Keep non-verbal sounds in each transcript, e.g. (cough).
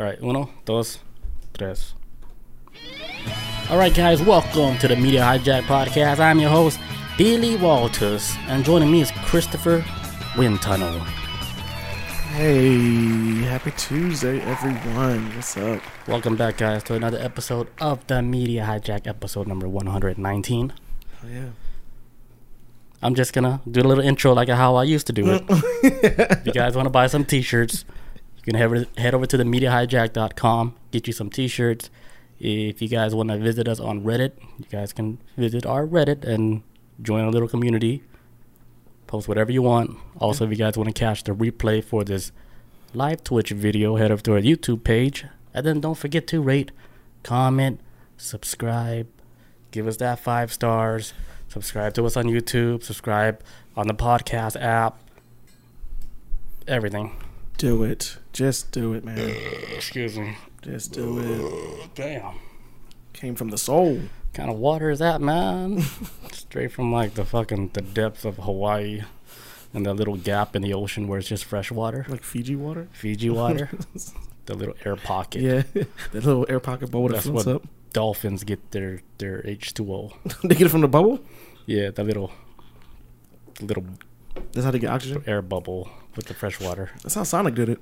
All right, uno, dos, tres. All right, guys, welcome to the Media Hijack Podcast. I'm your host, Billy Walters, and joining me is Christopher Windtunnel. Hey, happy Tuesday, everyone. What's up? Welcome back, guys, to another episode of the Media Hijack, episode number 119. Oh, yeah. I'm just gonna do a little intro like how I used to do it. (laughs) if you guys want to buy some t-shirts, you can head, head over to the mediahijack.com, get you some t-shirts. If you guys want to visit us on Reddit, you guys can visit our Reddit and join a little community. Post whatever you want. Also, if you guys want to catch the replay for this live Twitch video, head over to our YouTube page. And then don't forget to rate, comment, subscribe, give us that five stars. Subscribe to us on YouTube. Subscribe on the podcast app. Everything. Do it. Just do it, man. Excuse me. Just do it. Damn. Came from the soul. kind of water is that, man? (laughs) Straight from like the fucking the depths of Hawaii and that little gap in the ocean where it's just fresh water. Like Fiji water? Fiji water. (laughs) the little air pocket. Yeah. (laughs) that little air pocket bubble that floats what up. dolphins get their their H2O. they get it from the bubble? Yeah, the little little That's how they get oxygen? air bubble with the fresh water. That's how Sonic did it.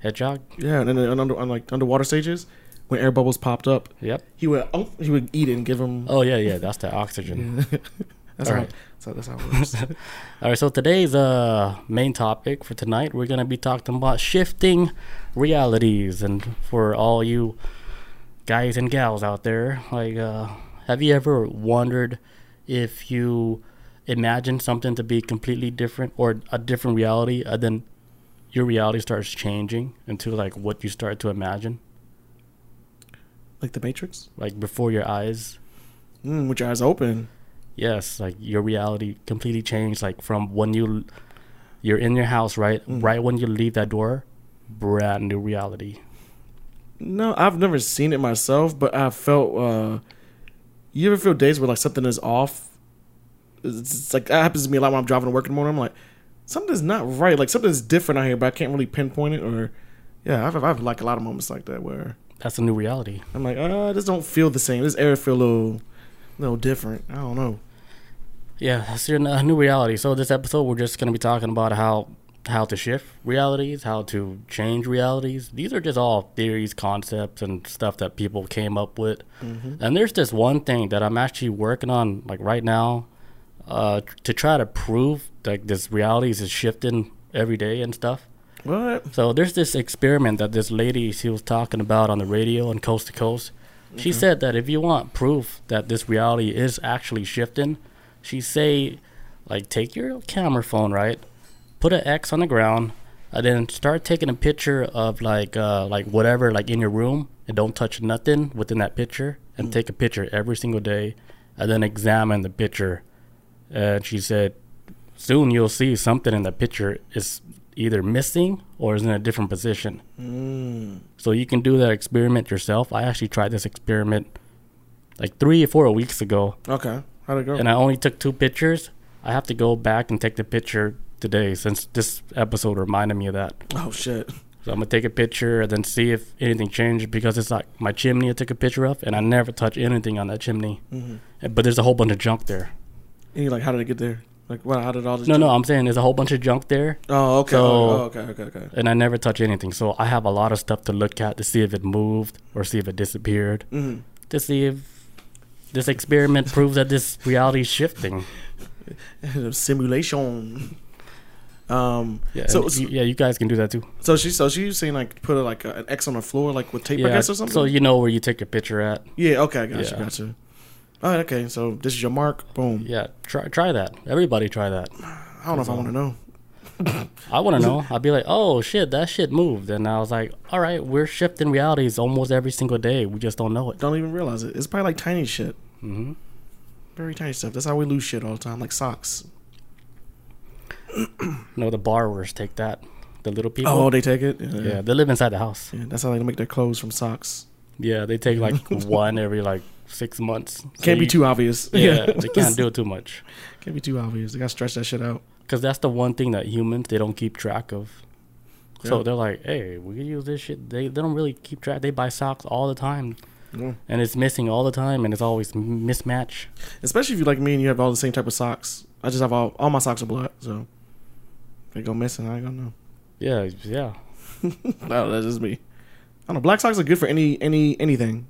Hedgehog? Yeah, and then on, under, on like underwater stages, when air bubbles popped up, Yep. he would oh, he would eat it and give him. Oh yeah, yeah, that's the oxygen. (laughs) that's All how. right. So that's how it works. (laughs) All right, so today's uh main topic for tonight, we're gonna be talking about shifting realities, and for all you guys and gals out there, like, uh, have you ever wondered if you imagine something to be completely different or a different reality, and then your reality starts changing into like what you start to imagine, like the Matrix. like before your eyes? Mm, with your eyes open. Yes, like your reality completely changed. Like from when you you're in your house, right? Mm. Right when you leave that door, brand new reality. No, I've never seen it myself, but I felt. uh You ever feel days where like something is off? It's, it's like that happens to me a lot when I'm driving to work in the morning. I'm like, something's not right. Like something's different out here, but I can't really pinpoint it. Or yeah, I've, I've like a lot of moments like that where That's a new reality. I'm like, uh, this don't feel the same. This air feel a little, little different. I don't know. Yeah, that's your new reality. So this episode, we're just gonna be talking about how how to shift realities, how to change realities. These are just all theories, concepts, and stuff that people came up with. And there's this one thing that I'm actually working on, like right now, uh, to try to prove like this reality is shifting every day and stuff. What? So there's this experiment that this lady she was talking about on the radio on Coast to Coast. She said that if you want proof that this reality is actually shifting, she say like take your camera phone, right? Put an X on the ground and then start taking a picture of like uh like whatever like in your room and don't touch nothing within that picture and take a picture every single day and then examine the picture. And she said soon you'll see something in the picture is either missing or is in a different position. Mm. So you can do that experiment yourself. I actually tried this experiment like three or four weeks ago, Okay. How'd it go? and I only took two pictures. I have to go back and take the picture today since this episode reminded me of that. oh shit. So I'm gonna take a picture and then see if anything changed because it's like my chimney I took a picture of, and I never touch anything on that chimney. hmm But there's a whole bunch of junk there. And you're like, how did it get there? Like, what? How did all this? No, no, I'm saying there's a whole bunch of junk there, Oh, okay. So- oh, okay. Okay. Okay. and I never touch anything. So I have a lot of stuff to look at to see if it moved or see if it disappeared. hmm To see if this experiment (laughs) proves that this reality is shifting. (laughs) Simulation. Um. Yeah, So- you, yeah, you guys can do that too. So she, so she's saying like put a, like a, an X on the floor, like with tape, I guess, or something. so you know where you take your picture at. yeah. Okay. Gotcha. Yeah. Gotcha. All right. Okay. So this is your mark. Boom. Yeah, try try that. Everybody try that. (sighs) I don't know if I want to know. (laughs) I want to know. I'd be like, oh shit, that shit moved, and I was like, all right, we're shifting realities almost every single day. We just don't know it. Don't even realize it. It's probably like tiny shit. Mm-hmm. Very tiny stuff. That's how we lose shit all the time, like socks. (clears throat) No, the borrowers take that. The little people. Oh, they take it. Yeah. yeah, they live inside the house. Yeah, that's how they make their clothes from socks. Yeah, they take like (laughs) one every like six months. So Can't be you- too obvious. Yeah, they can't do it (laughs) too much. Can't be too obvious. They gotta stretch that shit out. Because that's the one thing that humans they don't keep track of. So they're like, hey, we can use this shit. They they don't really keep track. They buy socks all the time, Yeah. and it's missing all the time, and it's always mismatch. Especially if you like me and you have all the same type of socks. I just have all all my socks are black, so they go missing, I ain't gonna know. Yeah, yeah. (laughs) No, that's just me. I don't know. Black socks are good for any any anything.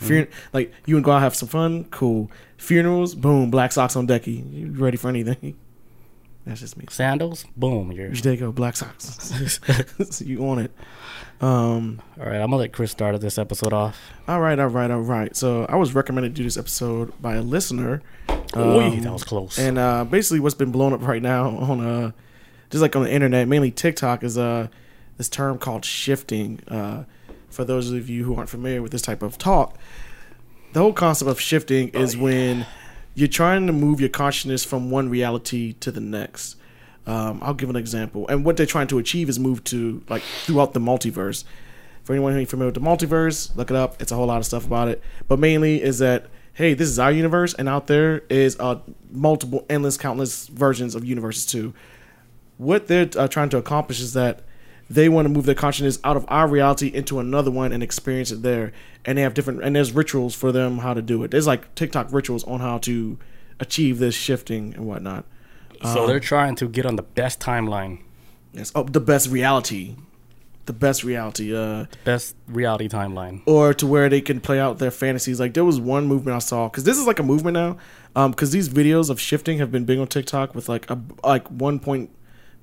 Fun- Like you and go out have some fun, cool. Funerals, boom, black socks on decky. You ready for anything? (laughs) That's just me. Sandals, boom. You're There you go, black socks. So (laughs) (laughs) you on it? Um. all right. I'm gonna let Chris start this episode off. All right, all right, all right. So I was recommended to do this episode by a listener. Um, that was close. And uh, basically, what's been blown up right now on uh, just like on the internet, mainly TikTok, is uh, this term called shifting. Uh, for those of you who aren't familiar with this type of talk, the whole concept of shifting is when you're trying to move your consciousness from one reality to the next. Um, I'll give an example, and what they're trying to achieve is move to like throughout the multiverse. For anyone who ain't familiar with the multiverse, look it up. It's a whole lot of stuff about it, but mainly is that hey, this is our universe, and out there is uh, multiple, endless, countless versions of universes too. What they're uh, trying to accomplish is that they want to move their consciousness out of our reality into another one and experience it there. And they have different, and there's rituals for them how to do it. There's like TikTok rituals on how to achieve this shifting and whatnot. so they're trying to get on the best timeline, Yes, oh, the best reality, the best reality. Uh, best reality timeline. or to where they can play out their fantasies. Like there was one movement I saw because this is like a movement now. Um, because these videos of shifting have been big on TikTok with like a like one point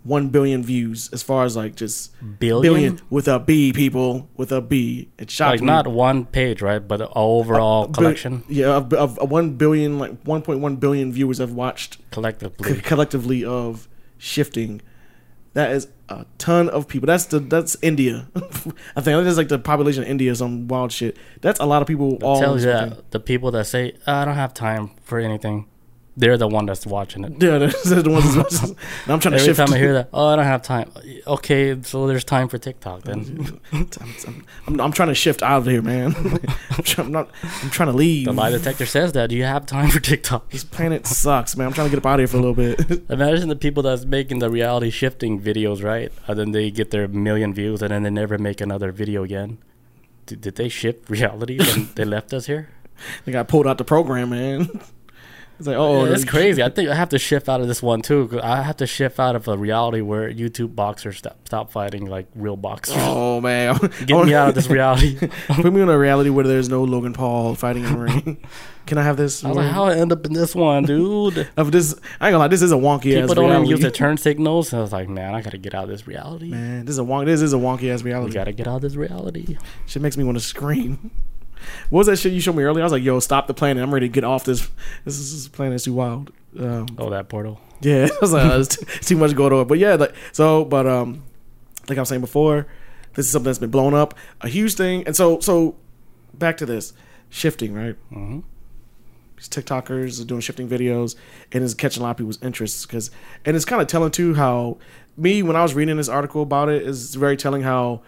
one billion views as far as like just Billion? with a B people with a B. It shocked Like me. not one page, right? But the overall Bi- collection, yeah, of, of, of one billion like one point one billion viewers have watched collectively. co- collectively of shifting. That is a ton of people. That's the that's India. (laughs) I think that's like the population of India. Some wild shit. That's a lot of people. all tells you that the people that say ah, I don't have time for anything, they're the one that's watching it. Yeah, (laughs) they're the ones. That's watching. And (laughs) I'm trying to Every time I hear (laughs) that, oh, I don't have time. Okay, so there's time for TikTok then. I'm, I'm, I'm, trying to shift out of here, man. I'm, not. I'm trying to leave. the lie detector says that. Do you have time for TikTok? This planet sucks, man. I'm trying to get up out of here for a little bit. Imagine the people that's making the reality shifting videos, right? And then they get their million views, and then they never make another video again. Did, did they shift reality and they left us here? they got pulled out the program, man. It's like, oh, yeah, that's crazy. I think I have to shift out of this one too. I have to shift out of a reality where YouTube boxers stop, stop fighting like real boxers. Oh (laughs) man, Get me out of this (laughs) reality. Put me in a reality where there's no Logan Paul fighting in the ring. (laughs) Can I have this? I was like, how I end up in this one, dude? Of this, I ain't gonna lie. This is a wonky ass People don't even use their turn signals. I was like, man, I gotta get out of this reality. Man, this is a wonk. This is a wonky ass reality. gotta get out of this reality. Shit makes me want to scream. What was that shit you showed me earlier? I was like, "Yo, stop the planet! I'm ready to get off this. This is this planet is too wild." Um, Oh, that portal. yeah, (laughs) I was like, oh, "There's too, too much going on." But yeah, like so. But um, like I was saying before, this is something that's been blown up, a huge thing. And so, so back to this shifting, right? hmm These TikTokers are doing shifting videos, and it's catching a lot of people's interest because, and it's kind of telling too how me when I was reading this article about it is very telling how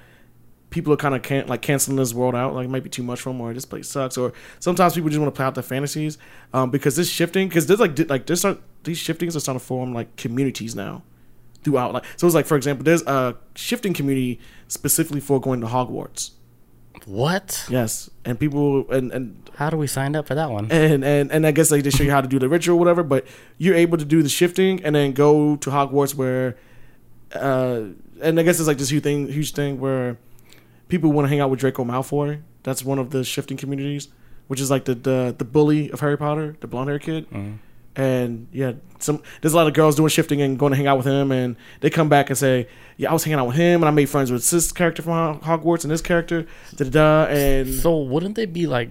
people are kind of can like canceling this world out. Like it might be too much for them, or this place sucks, or sometimes people just want to play out their fantasies. Um, because this shifting, because there's like di- like there's start, these shiftings are starting to form like communities now throughout. Like so, it's like for example, there's a shifting community specifically for going to Hogwarts. What? Yes, and people and and How do we sign up for that one? and and and I guess they just show you how to do the ritual, or whatever. But you're able to do the shifting and then go to Hogwarts, where, uh, and I guess it's like this huge thing, huge thing where people want to hang out with Draco Malfoy. That's one of the shifting communities, which is like the the, the bully of Harry Potter, the blonde hair kid. Mhm. And yeah, some there's a lot of girls doing shifting and going to hang out with him, and they come back and say, "Yeah, I was hanging out with him, and I made friends with this character from Hogwarts and this character." Da da. And So wouldn't they be like,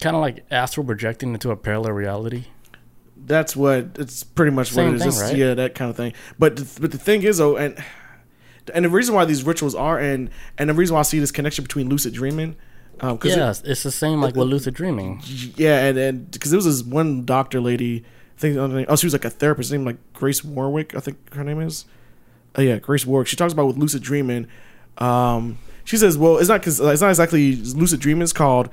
kind of like astral projecting into a parallel reality? that's what it's pretty much Same what it is. thing, right? Yeah, that kind of thing. But th- but the thing is though, and and the reason why these rituals are, and and the reason why I see this connection between lucid dreaming, um, cause Yeah, it's the same like with lucid dreaming. yeah, and and because there was this one doctor lady, I think oh she was like a therapist named like Grace Warwick, I think her name is. Oh yeah, Grace Warwick. She talks about with lucid dreaming. Um, she says, well, it's not because it's not exactly lucid dreaming. It's called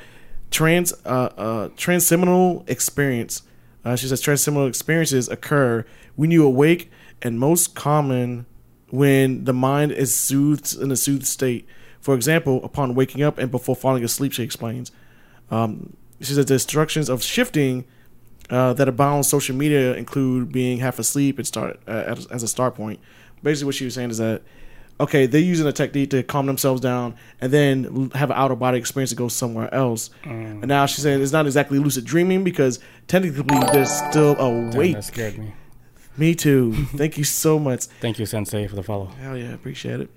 trans uh, uh, transseminal experience. Uh, she says transseminal experiences occur when you awake, and most common when the mind is soothed in a soothed state. For example, upon waking up and before falling asleep, she explains. Um, she says the instructions of shifting uh, that abound social media include being half asleep and start uh, as, as a start point. Basically, what she was saying is that okay, they're using a technique to calm themselves down and then have an out of body experience to go somewhere else. And now she's saying it's not exactly lucid dreaming because technically they're still Damn, awake. that scared me. Me too. (laughs) Thank you so much. Thank you, Sensei, for the follow. Hell yeah, appreciate it.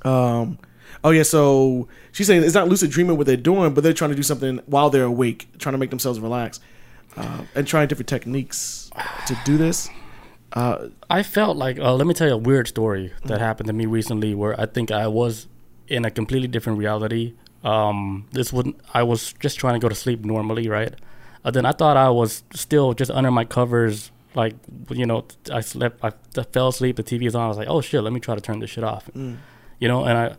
Um, oh yeah, so she's saying it's not lucid dreaming what they're doing, but they're trying to do something while they're awake, trying to make themselves relax, uh, and trying different techniques to do this. Uh, I felt like uh, let me tell you a weird story that happened to me recently, where I think I was in a completely different reality. Um, this wouldn't. I was just trying to go to sleep normally, right? Uh, then I thought I was still just under my covers, like you know, I slept. I fell asleep. The TV is on. I was like, oh shit, let me try to turn this shit off. You know, and I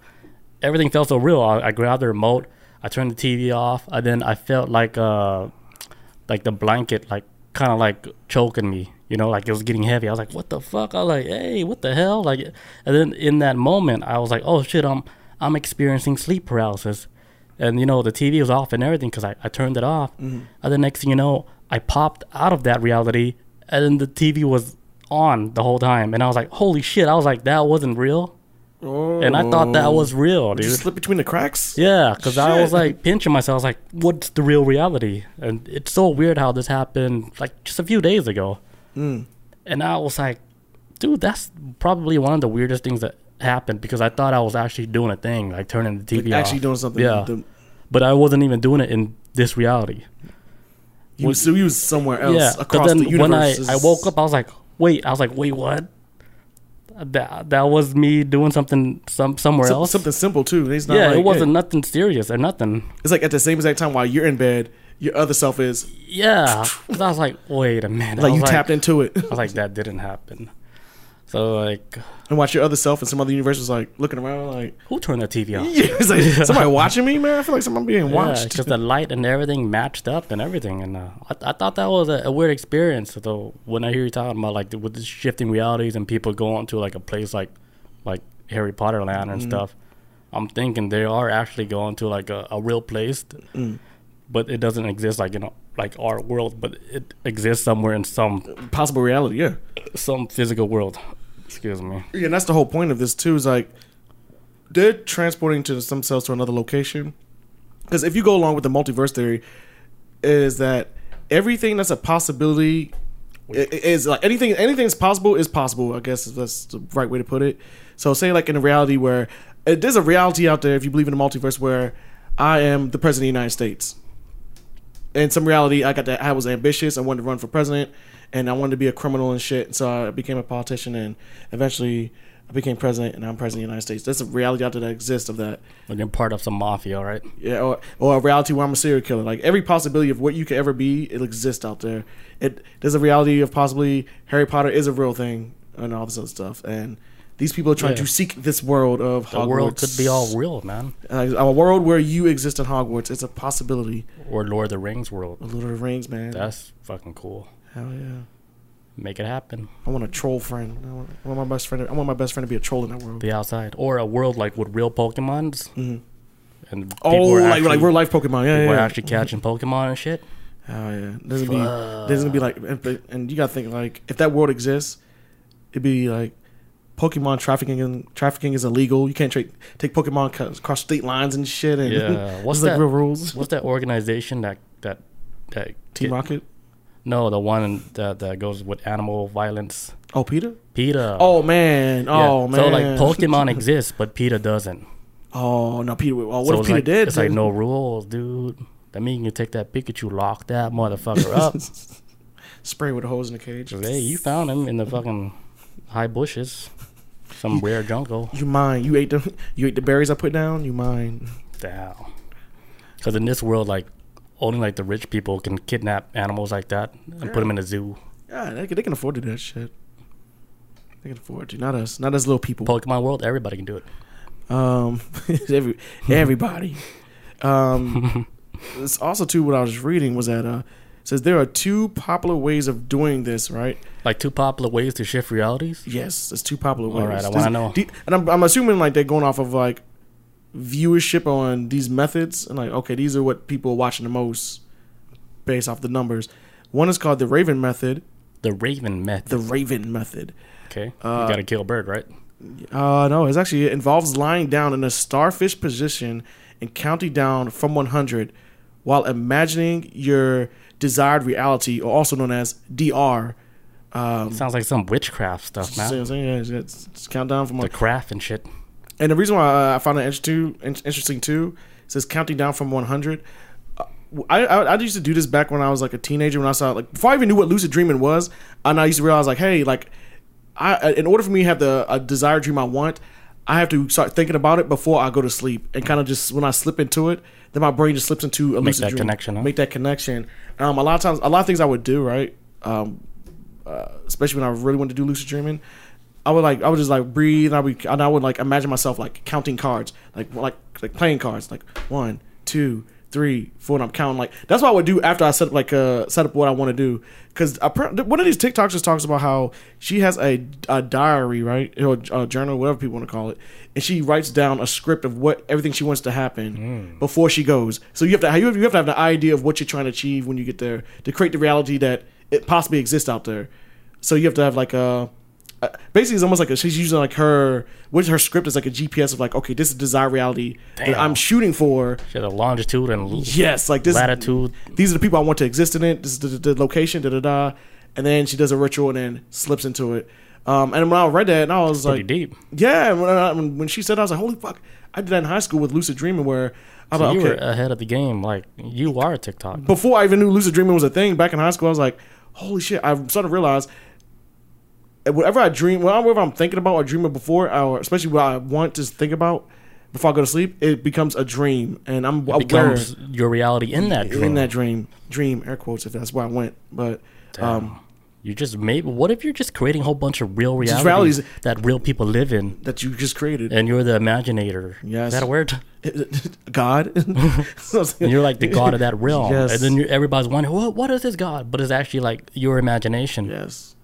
everything felt so real. I, I grabbed the remote. I turned the TV off, and then I felt like uh, like the blanket, like kind of like choking me. You know, like it was getting heavy. I was like, "What the fuck?" I was like, "Hey, what the hell?" Like, and then in that moment, I was like, "Oh shit, I'm I'm experiencing sleep paralysis," and you know, the TV was off and everything because I, I turned it off. And the next thing you know, I popped out of that reality, and then the TV was on the whole time, and I was like, "Holy shit!" I was like, "That wasn't real," and I thought that was real, Did you dude. slip between the cracks? Yeah, because I was like pinching myself. I was like, "What's the real reality?" And it's so weird how this happened, like just a few days ago. Mm. And I was like, "Dude, that's probably one of the weirdest things that happened because I thought I was actually doing a thing, like turning the TV Like actually off. doing something. Yeah. But I wasn't even doing it in this reality. You was, so you was somewhere else yeah, across but then the universe. when I, I woke up, I was like, "Wait," I was like, "Wait, what?" That that was me doing something some somewhere some- else. something simple too. It's not yeah, like, it wasn't nothing serious or nothing. It's like at the same exact time while you're in bed, your other self is Yeah, I was like, wait a minute. I like was you tapped into it, I was like, that didn't happen. So like, and watch your other self in some other universe was like looking around like, who turned the TV off? yeah, it's like (laughs) somebody watching me, man. I feel like someone being watched. because the light and everything matched up and everything, and uh, I, I thought that was a, a weird experience. So when I hear you talking about like the, with the shifting realities and people going to like a place like like Harry Potter land and Mm. stuff, I'm thinking they are actually going to like a, a real place, Mm. but it doesn't exist like you know like our world, but it exists somewhere in some Possible reality, yeah. some physical world. Excuse me. Yeah, and that's the whole point of this too. Is like they're transporting to themselves to another location. Because if you go along with the multiverse theory, is that everything that's a possibility i- i- is like anything anything's possible is possible. I guess that's the right way to put it. So say like in a reality where there's a reality out there if you believe in the multiverse where I am the president of the United States. In some reality, I got that I was ambitious. I wanted to run for president, and I wanted to be a criminal and shit. And So I became a politician, and eventually I became president, and I'm president of the United States. That's a reality out there that exists of that. When you're part of some mafia, right? Yeah, or, or a reality where I'm a serial killer. Like every possibility of what you could ever be, it exists out there. It there's a reality of possibly Harry Potter is a real thing and all this other stuff. And these people are trying Yeah. to seek this world of The Hogwarts. world could be all real, man. Uh, a world where you exist in Hogwarts. It's a possibility. Or Lord of the Rings world. Lord of the Rings, man. That's fucking cool. Hell yeah. Make it happen. I want a troll friend. I want, I want my best friend. I want my best friend to be a troll in that world. Be outside. Or a world like with real Pokemons. Mhm. And people Oh, like actually, like real life Pokemon. Yeah, people yeah. are actually catching Pokemon and shit. Oh yeah, there's gonna be there's gonna be like, and, and you gotta think like if that world exists, it'd be like Pokemon trafficking and trafficking is illegal. You can't tra- take Pokemon co- across state lines and shit. And Yeah. (laughs) What's there's like real rules. (laughs) What's that organization that that that Team get- Rocket. No, the one that that goes with animal violence. Oh, Peter. PETA. Oh man. Yeah. Oh man. So like Pokemon (laughs) exists, but PETA doesn't. Oh no, PETA. Oh, what so if PETA like, did? It's like no rules, dude. That means you can take that Pikachu, lock that motherfucker up. spray with a hose in the cage. hey, you found him in the fucking high bushes, some rare jungle. You mind? You ate the you ate the berries I put down. You mine. Damn. Because in this world, like only like the rich people can kidnap animals like that and put them in a zoo. Yeah, they can, they can afford to do that shit. They can afford to. Not us. Not us little people. Pokemon world, everybody can do it. Um, (laughs) every everybody. (laughs) Um, it's also too what I was reading was that uh, says there are two popular ways of doing this, right? Like two popular ways to shift realities. Yes, there's two popular ways. All right, I wanna know. do- and I'm, I'm assuming like they're going off of like viewership on these methods, and like okay, these are what people are watching the most based off the numbers. One is called the Raven method. The Raven method. The Raven method. okay, uh, you gotta kill a bird, right? Uh, no, it's actually it involves lying down in a starfish position and counting down from 100 while imagining your desired reality, or also known as DR. Um, Sounds like some witchcraft stuff, man. I'm saying? Yeah, it's, it's, it's count down from The craft and shit. And the reason why I found it interesting, interesting too, it says counting down from 100. Uh, I, I I used to do this back when I was like a teenager when I saw like before I even knew what lucid dreaming was, and I used to realize like, hey, like, I in order for me to have the a desired dream I want, I have to start thinking about it before I go to sleep, and kind of just when I slip into it, then my brain just slips into a lucid that dream. connection, huh? Make that connection. Um, a lot of times, a lot of things I would do right, um, uh, especially when I really wanted to do lucid dreaming. I would like I would just like breathe and I would and I would like imagine myself like counting cards like like like playing cards like one two three four and I'm counting. Like that's what I would do after I set up like uh set up what I want to do because one of these TikToks just talks about how she has a, a diary right? Or a journal whatever people want to call it. And she writes down a script of what everything she wants to happen before she goes. So you have to you have, you have to have the idea of what you're trying to achieve when you get there to create the reality that it possibly exists out there. So you have to have like a uh, basically it's almost like a, she's using like her which her script is like a GPS of like okay this is desired reality that I'm shooting for She has a longitude and yes like this latitude. these are the people I want to exist in it this is the, the location da da da and then she does a ritual and then slips into it um and when I read that and I was Pretty like deep. yeah when, I, when when she said I was like holy fuck I did that in high school with lucid dreaming where I was So like you okay were ahead of the game. Like you are a TikTok. before I even knew lucid dreaming was a thing back in high school, I was like, holy shit! I started to realize whatever I dream, whatever I'm thinking about or dreaming before, or especially what I want to think about before I go to sleep, it becomes a dream, and I'm aware becomes your reality in that dream. in that dream, dream air quotes if that's where I went, but. Um, you just made. What if you're just creating a whole bunch of real realities, realities. that real people live in, that you just created, and you're the imaginator? Yes. Is that a word? (laughs) God. (laughs) (laughs) And you're like the god of that realm, Yes. and then you're, everybody's wondering, what, what is this god? But it's actually like your imagination. yes.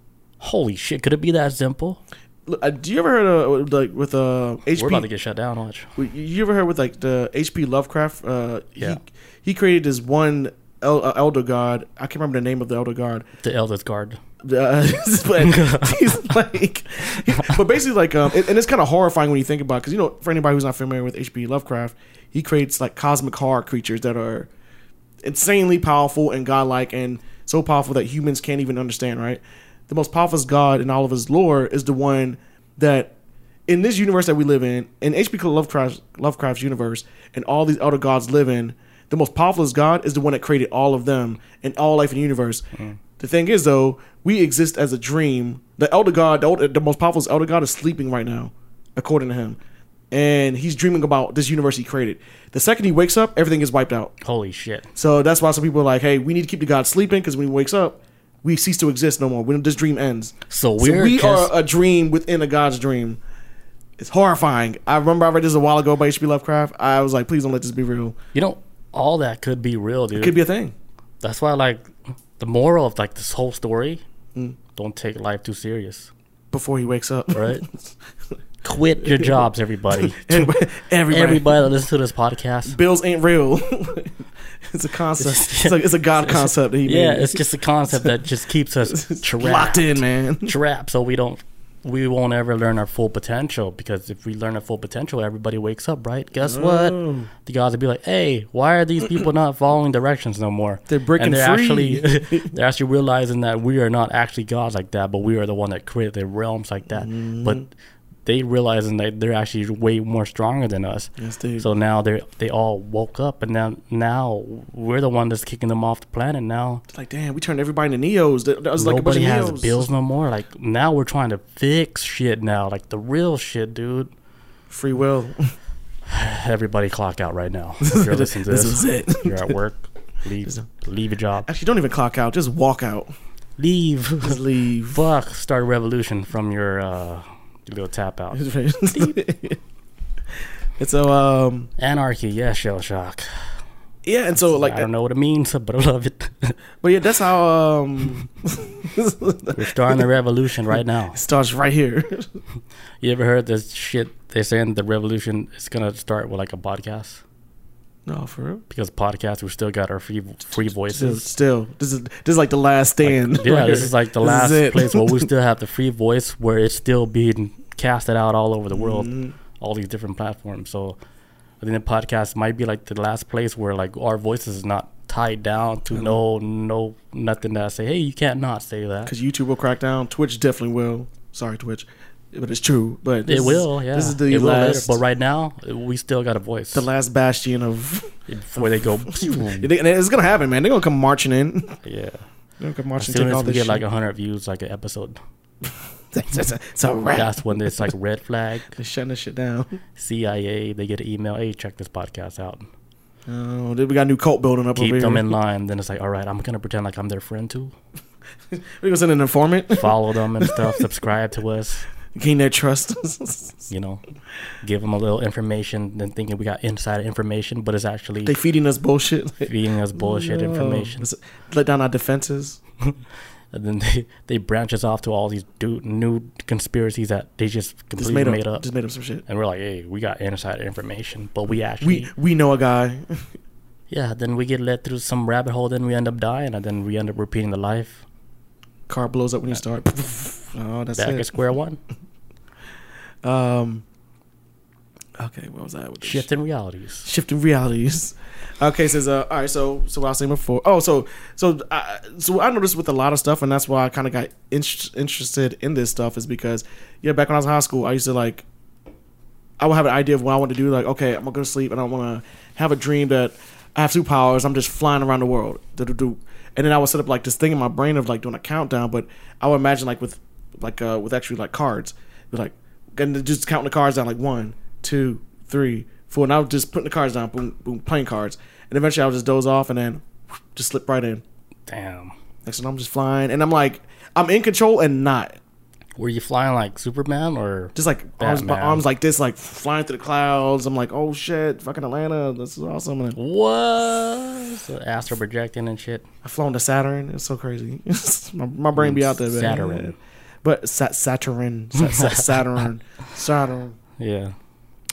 Holy shit! Could it be that simple? Look, uh, do you ever heard of like with uh HP? We're about to get shut down. Watch. You- ever heard with like the H.P. Lovecraft? Uh, Yeah. He, he created this one el- uh, elder god. I can't remember the name of the elder god. The Eldest Guard. Uh, (laughs) but (laughs) he's like, (laughs) but basically like, um, and and it's kind of horrifying when you think about because you know for anybody who's not familiar with H.P. Lovecraft, he creates like cosmic horror creatures that are insanely powerful and godlike and so powerful that humans can't even understand. Right, the most powerful god in all of his lore is the one that in this universe that we live in, in H.P. Lovecraft Lovecraft's universe, and all these other gods live in, the most powerful god is the one that created all of them and all life in the universe. Mm. The thing is, though, we exist as a dream. The elder god, the, the most powerful elder god, is sleeping right now, according to him, and he's dreaming about this universe he created. The second he wakes up, everything is wiped out. Holy shit! So that's why some people are like, "Hey, we need to keep the god sleeping because when he wakes up, we cease to exist no more. When this dream ends, So so we're are a dream within a god's dream. It's horrifying. I remember I read this a while ago by H.P. Lovecraft. I was like, please don't let this be real. You know, all that could be real, dude. It could be a thing. That's why, like, the moral of like this whole story: Mm. don't take life too serious. Before he wakes up, Right? (laughs) Quit your (laughs) jobs, everybody. (laughs) everybody, everybody, Everybody that listens to this podcast. bills ain't real. (laughs) it's a concept. It's, like, it's a god concept that he Yeah, made. it's just a concept that just keeps us trapped. locked in, man. trapped so we don't we won't ever learn our full potential because if we learn our full potential everybody wakes up right guess what Oh. the gods would be like hey why are these people not following directions no more They're breaking and they're free. actually they're actually realizing that we are not actually gods like that but we are the one that created the realms like that Mm-hmm. but they realizing that they're actually way more stronger than us Yes, dude. so now they they all woke up and now now we're the one that's kicking them off the planet now It's like, damn, we turned everybody into neos. That, that was like a bunch Nobody of has neos. bills no more. Like now we're trying to fix shit now, like the real shit, dude. Free will. (sighs) Everybody clock out right now. (laughs) If you're listening to This this, is it. you're at work. (laughs) Leave, leave your job. Actually, don't even clock out. Just walk out. Leave. Just leave. (laughs) Fuck. Start a revolution from your uh, your little tap out. it's (laughs) so um Anarchy. Yeah, shell shock. Yeah, and so like, I don't know what it means, (laughs) but I love it. but yeah, that's how um (laughs) We're starting the revolution right now. it starts right here. You ever heard this shit? They're saying the revolution is gonna start with like a podcast no, for real. because podcasts we still got our free free voices. still, this is this is like the last stand. Yeah, right this is like the This last place where we still have the free voice, where it's still being casted out all over the world, Mhm. all these different platforms. So I think the podcast might be like the last place where like our voices is not tied down to no no nothing that I say, hey, you can't not say that. because YouTube will crack down. Twitch definitely will. Sorry, Twitch, but it's true. But this It will, yeah. This is the it last, but right now we still got a voice. the last bastion of. before they go, (laughs) and it's gonna happen, man. They're gonna come marching in. yeah. They're gonna come As marching, soon take all as we get like shit. hundred views, like an episode, (laughs) (laughs) It's, it's a, a that's when it's like red flag. (laughs) They're shutting this shit down. CIA, they get an email, hey, check this podcast out. Oh, then we got a new cult building up Keep them here. in line. Then it's like, all right, I'm gonna pretend like I'm their friend too. (laughs) we gonna send an informant. Follow them and stuff. subscribe to us. Gain their trust. You know, give them a little information. Then thinking we got inside information, but it's actually they feeding us bullshit. feeding us bullshit No. information. Let down our defenses. And then (laughs) they they branch us off to all these du- new conspiracies that they just Just completely made up, up. Just made up some shit. And we're like, hey, we got inside information, but we actually, We we know a guy. (laughs) yeah. Then we get led through some rabbit hole. Then we end up dying, and then we end up repeating the life Car blows up when you start. (laughs) Oh, that's back it. at square one. Um. Okay, what was that? With Shifting realities. shifting realities. Okay, says uh, all right. So so what I was saying before. Oh, so so I, so I noticed with a lot of stuff, and that's why I kind of got in- interested in this stuff is because yeah, back when I was in high school, I used to like. I would have an idea of what I want to do. Like, okay, I'm gonna go to sleep, and I want to have a dream that I have superpowers. I'm just flying around the world. Do-do-do. And then I would set up like this thing in my brain of like doing a countdown. But I would imagine like with like uh with actually like cards, Be like and just counting the cards down like one, two, three, four. And I was just putting the cards down, boom, boom, playing cards. And eventually I would just doze off and then just slip right in. Damn. Next thing I'm just flying, and I'm like, I'm in control and not. Were you flying like Superman or? Just like arms, my arms like this, like flying through the clouds. I'm like, oh shit, fucking Atlanta, this is awesome. And What? So astral projecting and shit. I've flown to Saturn. It's so crazy. (laughs) my, my brain be out there, man. Saturn. But Sa- Saturn, Sa- Sa- (laughs) Saturn, Saturn. Yeah.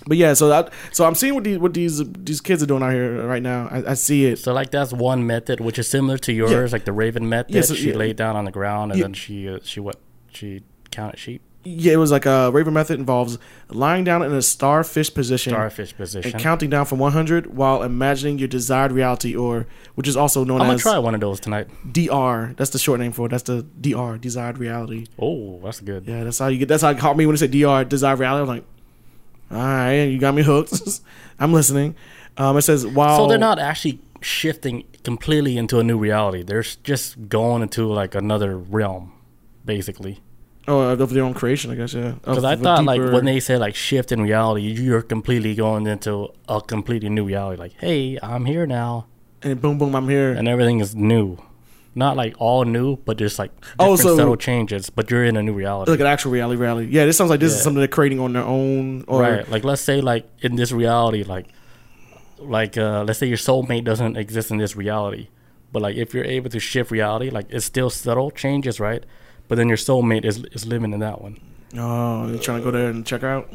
But yeah, so that so I'm seeing what these what these these kids are doing out here right now. I, I see it. So like that's one method, which is similar to yours, like the Raven method. Yeah, so- she yeah. laid down on the ground and Yeah. then she uh, she what she counted sheep, Yeah, it was like a Raven method involves lying down in a starfish position starfish position. and counting down from 100 while imagining your desired reality, or which is also known as. I'm gonna as try one of those tonight. DR. That's the short name for it. That's the DR, desired reality. Oh, that's good. Yeah, that's how you get. That's how it caught me when it said DR, desired reality. I'm like, all right, you got me hooked. (laughs) I'm listening. Um, it says while So they're not actually shifting completely into a new reality. They're just going into like another realm, basically. oh of their own creation, I guess. Yeah, Because I thought like when they say like shift in reality, you're completely going into a completely new reality. Like, hey, I'm here now, and boom boom, I'm here. and everything is new. Not like all new, but just like Oh, so- subtle changes. But you're in a new reality. like an actual reality, reality. Yeah, this sounds like this is something they're creating on their own. Or right like let's say like in this reality like like uh let's say your soulmate doesn't exist in this reality but like if you're able to shift reality like it's still subtle changes right but then your soulmate is is living in that one oh, you're trying to go there and check out,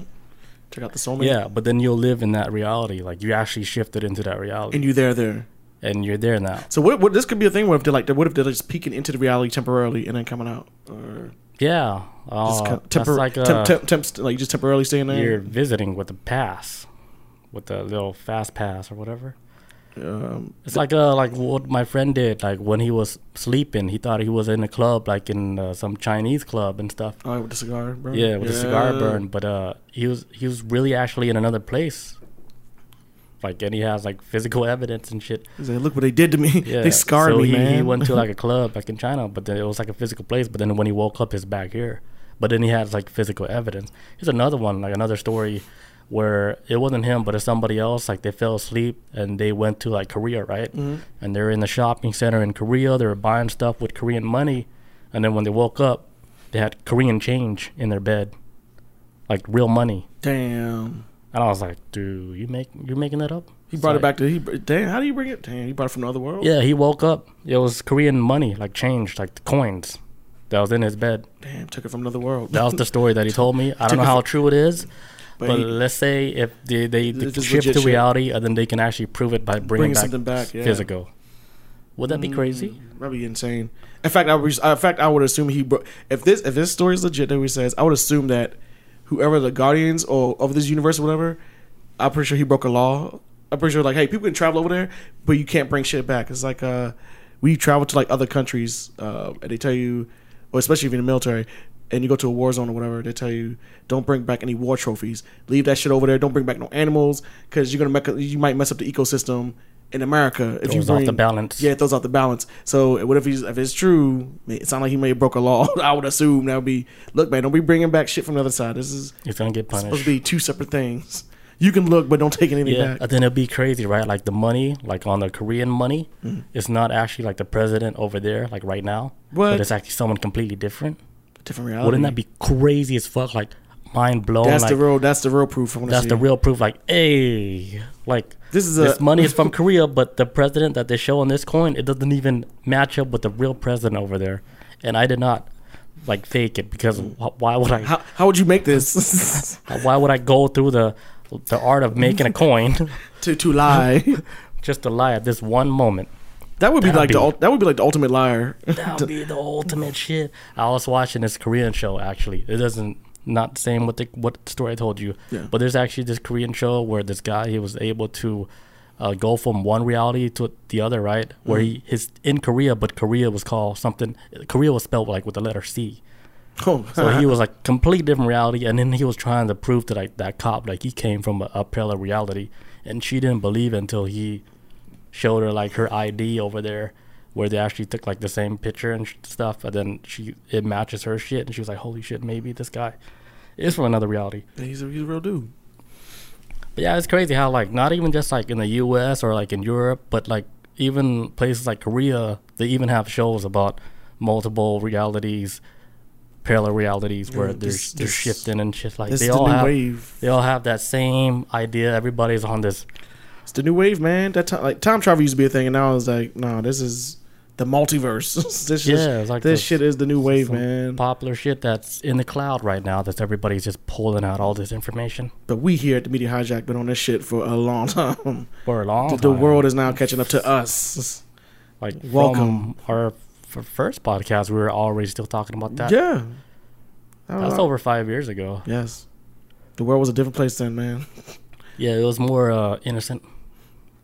check out the soulmate. yeah but then you'll live in that reality like you actually shifted into that reality and you there there. And you're there now So what? What this could be a thing where if they're like, what if they're just peeking into the reality temporarily and then coming out, or yeah just uh, co- tempor- like uh, temp, temp, temp, like just temporarily staying there. you're visiting with the pass with the little fast pass or whatever Um, It's like uh like what my friend did. Like when he was sleeping, he thought he was in a club, like in uh, some Chinese club and stuff. oh, with the cigar, bro. Yeah, with a cigar burn. But uh, he was he was really actually in another place. Like and he has like physical (laughs) evidence and shit. He's like, look what they did to me. (laughs) Yeah, they scarred so me, he, man. He went to like a (laughs) club like in China, but then it was like a physical place. But then when he woke up, his back here. But then he has like physical evidence. Here's another one, like another story, where it wasn't him, but it's somebody else. Like they fell asleep and they went to like Korea, right? Mhm. And they're in the shopping center in Korea. They were buying stuff with Korean money, and then when they woke up, they had Korean change in their bed, like real money. Damn. And I was like, dude, you make you're making that up? He brought it back to he. Damn, how do you bring it? Damn, he brought it from the other world. Yeah, he woke up. It was Korean money, like change, like the coins that was in his bed. Damn, took it from another world. That was the story that he (laughs) told me. I don't know how true it is, But but he- let's say if they they, they shift to shit. reality, and then they can actually prove it by bringing, bringing back, something back. Yeah. physical. Would that be mm, crazy? That'd be insane. In fact, I was, in fact I would assume he bro- if this if this story is legit that he says, I would assume that whoever the guardians or of this universe or whatever, I'm pretty sure he broke a law. I'm pretty sure like, hey, people can travel over there, but you can't bring shit back. It's like uh, we travel to like other countries, uh, and they tell you, or especially if you're in the military. And you go to a war zone or whatever, they tell you don't bring back any war trophies. Leave that shit over there. Don't bring back no animals because you're gonna you might mess up the ecosystem in America if you Throws off bring the balance. yeah, it throws off the balance. So what if he's if it's true? It sounds like he may have broke a law. (laughs) I would assume that would be look, man. Don't be bringing back shit from the other side. This is He's gonna get supposed punished. to be two separate things. You can look, but don't take anything Yeah, back. and then it'd be crazy, right? Like the money, like on the Korean money, Mm-hmm. it's not actually like the president over there, like right now, What? but it's actually someone completely different. Different reality. Wouldn't that be crazy as fuck? Like mind blown. That's like, the real. That's the real proof. I that's see. the real proof. Like, hey, like This is this a money is from (laughs) Korea, but the president that they show on this coin, it doesn't even match up with the real president over there. And I did not like fake it because wh- why would I? How, how would you make this (laughs) Why would I go through the the art of making a coin (laughs) to to lie? just to lie at this one moment? That would be That'd like the be- ul- that would be like the ultimate liar. That would be the ultimate shit. I was watching this Korean show actually. It doesn't not the same what the what story I told you, Yeah. but there's actually this Korean show where this guy he was able to uh, go from one reality to the other, right? Where Mm. he his in Korea, but Korea was called something. Korea was spelled like with the letter C. Oh, So he was (laughs) like complete different reality, and then he was trying to prove to like that cop like he came from a, a parallel reality, and she didn't believe it until he showed her like her ID over there, where they actually took like the same picture and sh- stuff, and then she it matches her shit, and she was like, "Holy shit, maybe this guy is from another reality." he's a, he's a real dude. But yeah, it's crazy how like not even just like in the U.S. or like in Europe, but like even places like Korea, they even have shows about multiple realities, parallel realities where Yeah, they're this- they're shifting and shit like This they the all new have wave. they all have that same idea. Everybody's on this. It's the new wave, man. That time, like time travel used to be a thing, and now it's like, no, this is the multiverse. (laughs) this Yeah, is, like this shit is the new wave, man. Popular shit that's in the cloud right now. That's everybody's just pulling out all this information But we here at the Media Hijack been on this shit for a long time. for a long the, time. the world is now catching up to us. like welcome. Our f- first podcast, we were already still talking about that. Yeah. That's over five years ago. Yes. The world was a different place then, man. (laughs) Yeah, it was more uh, innocent.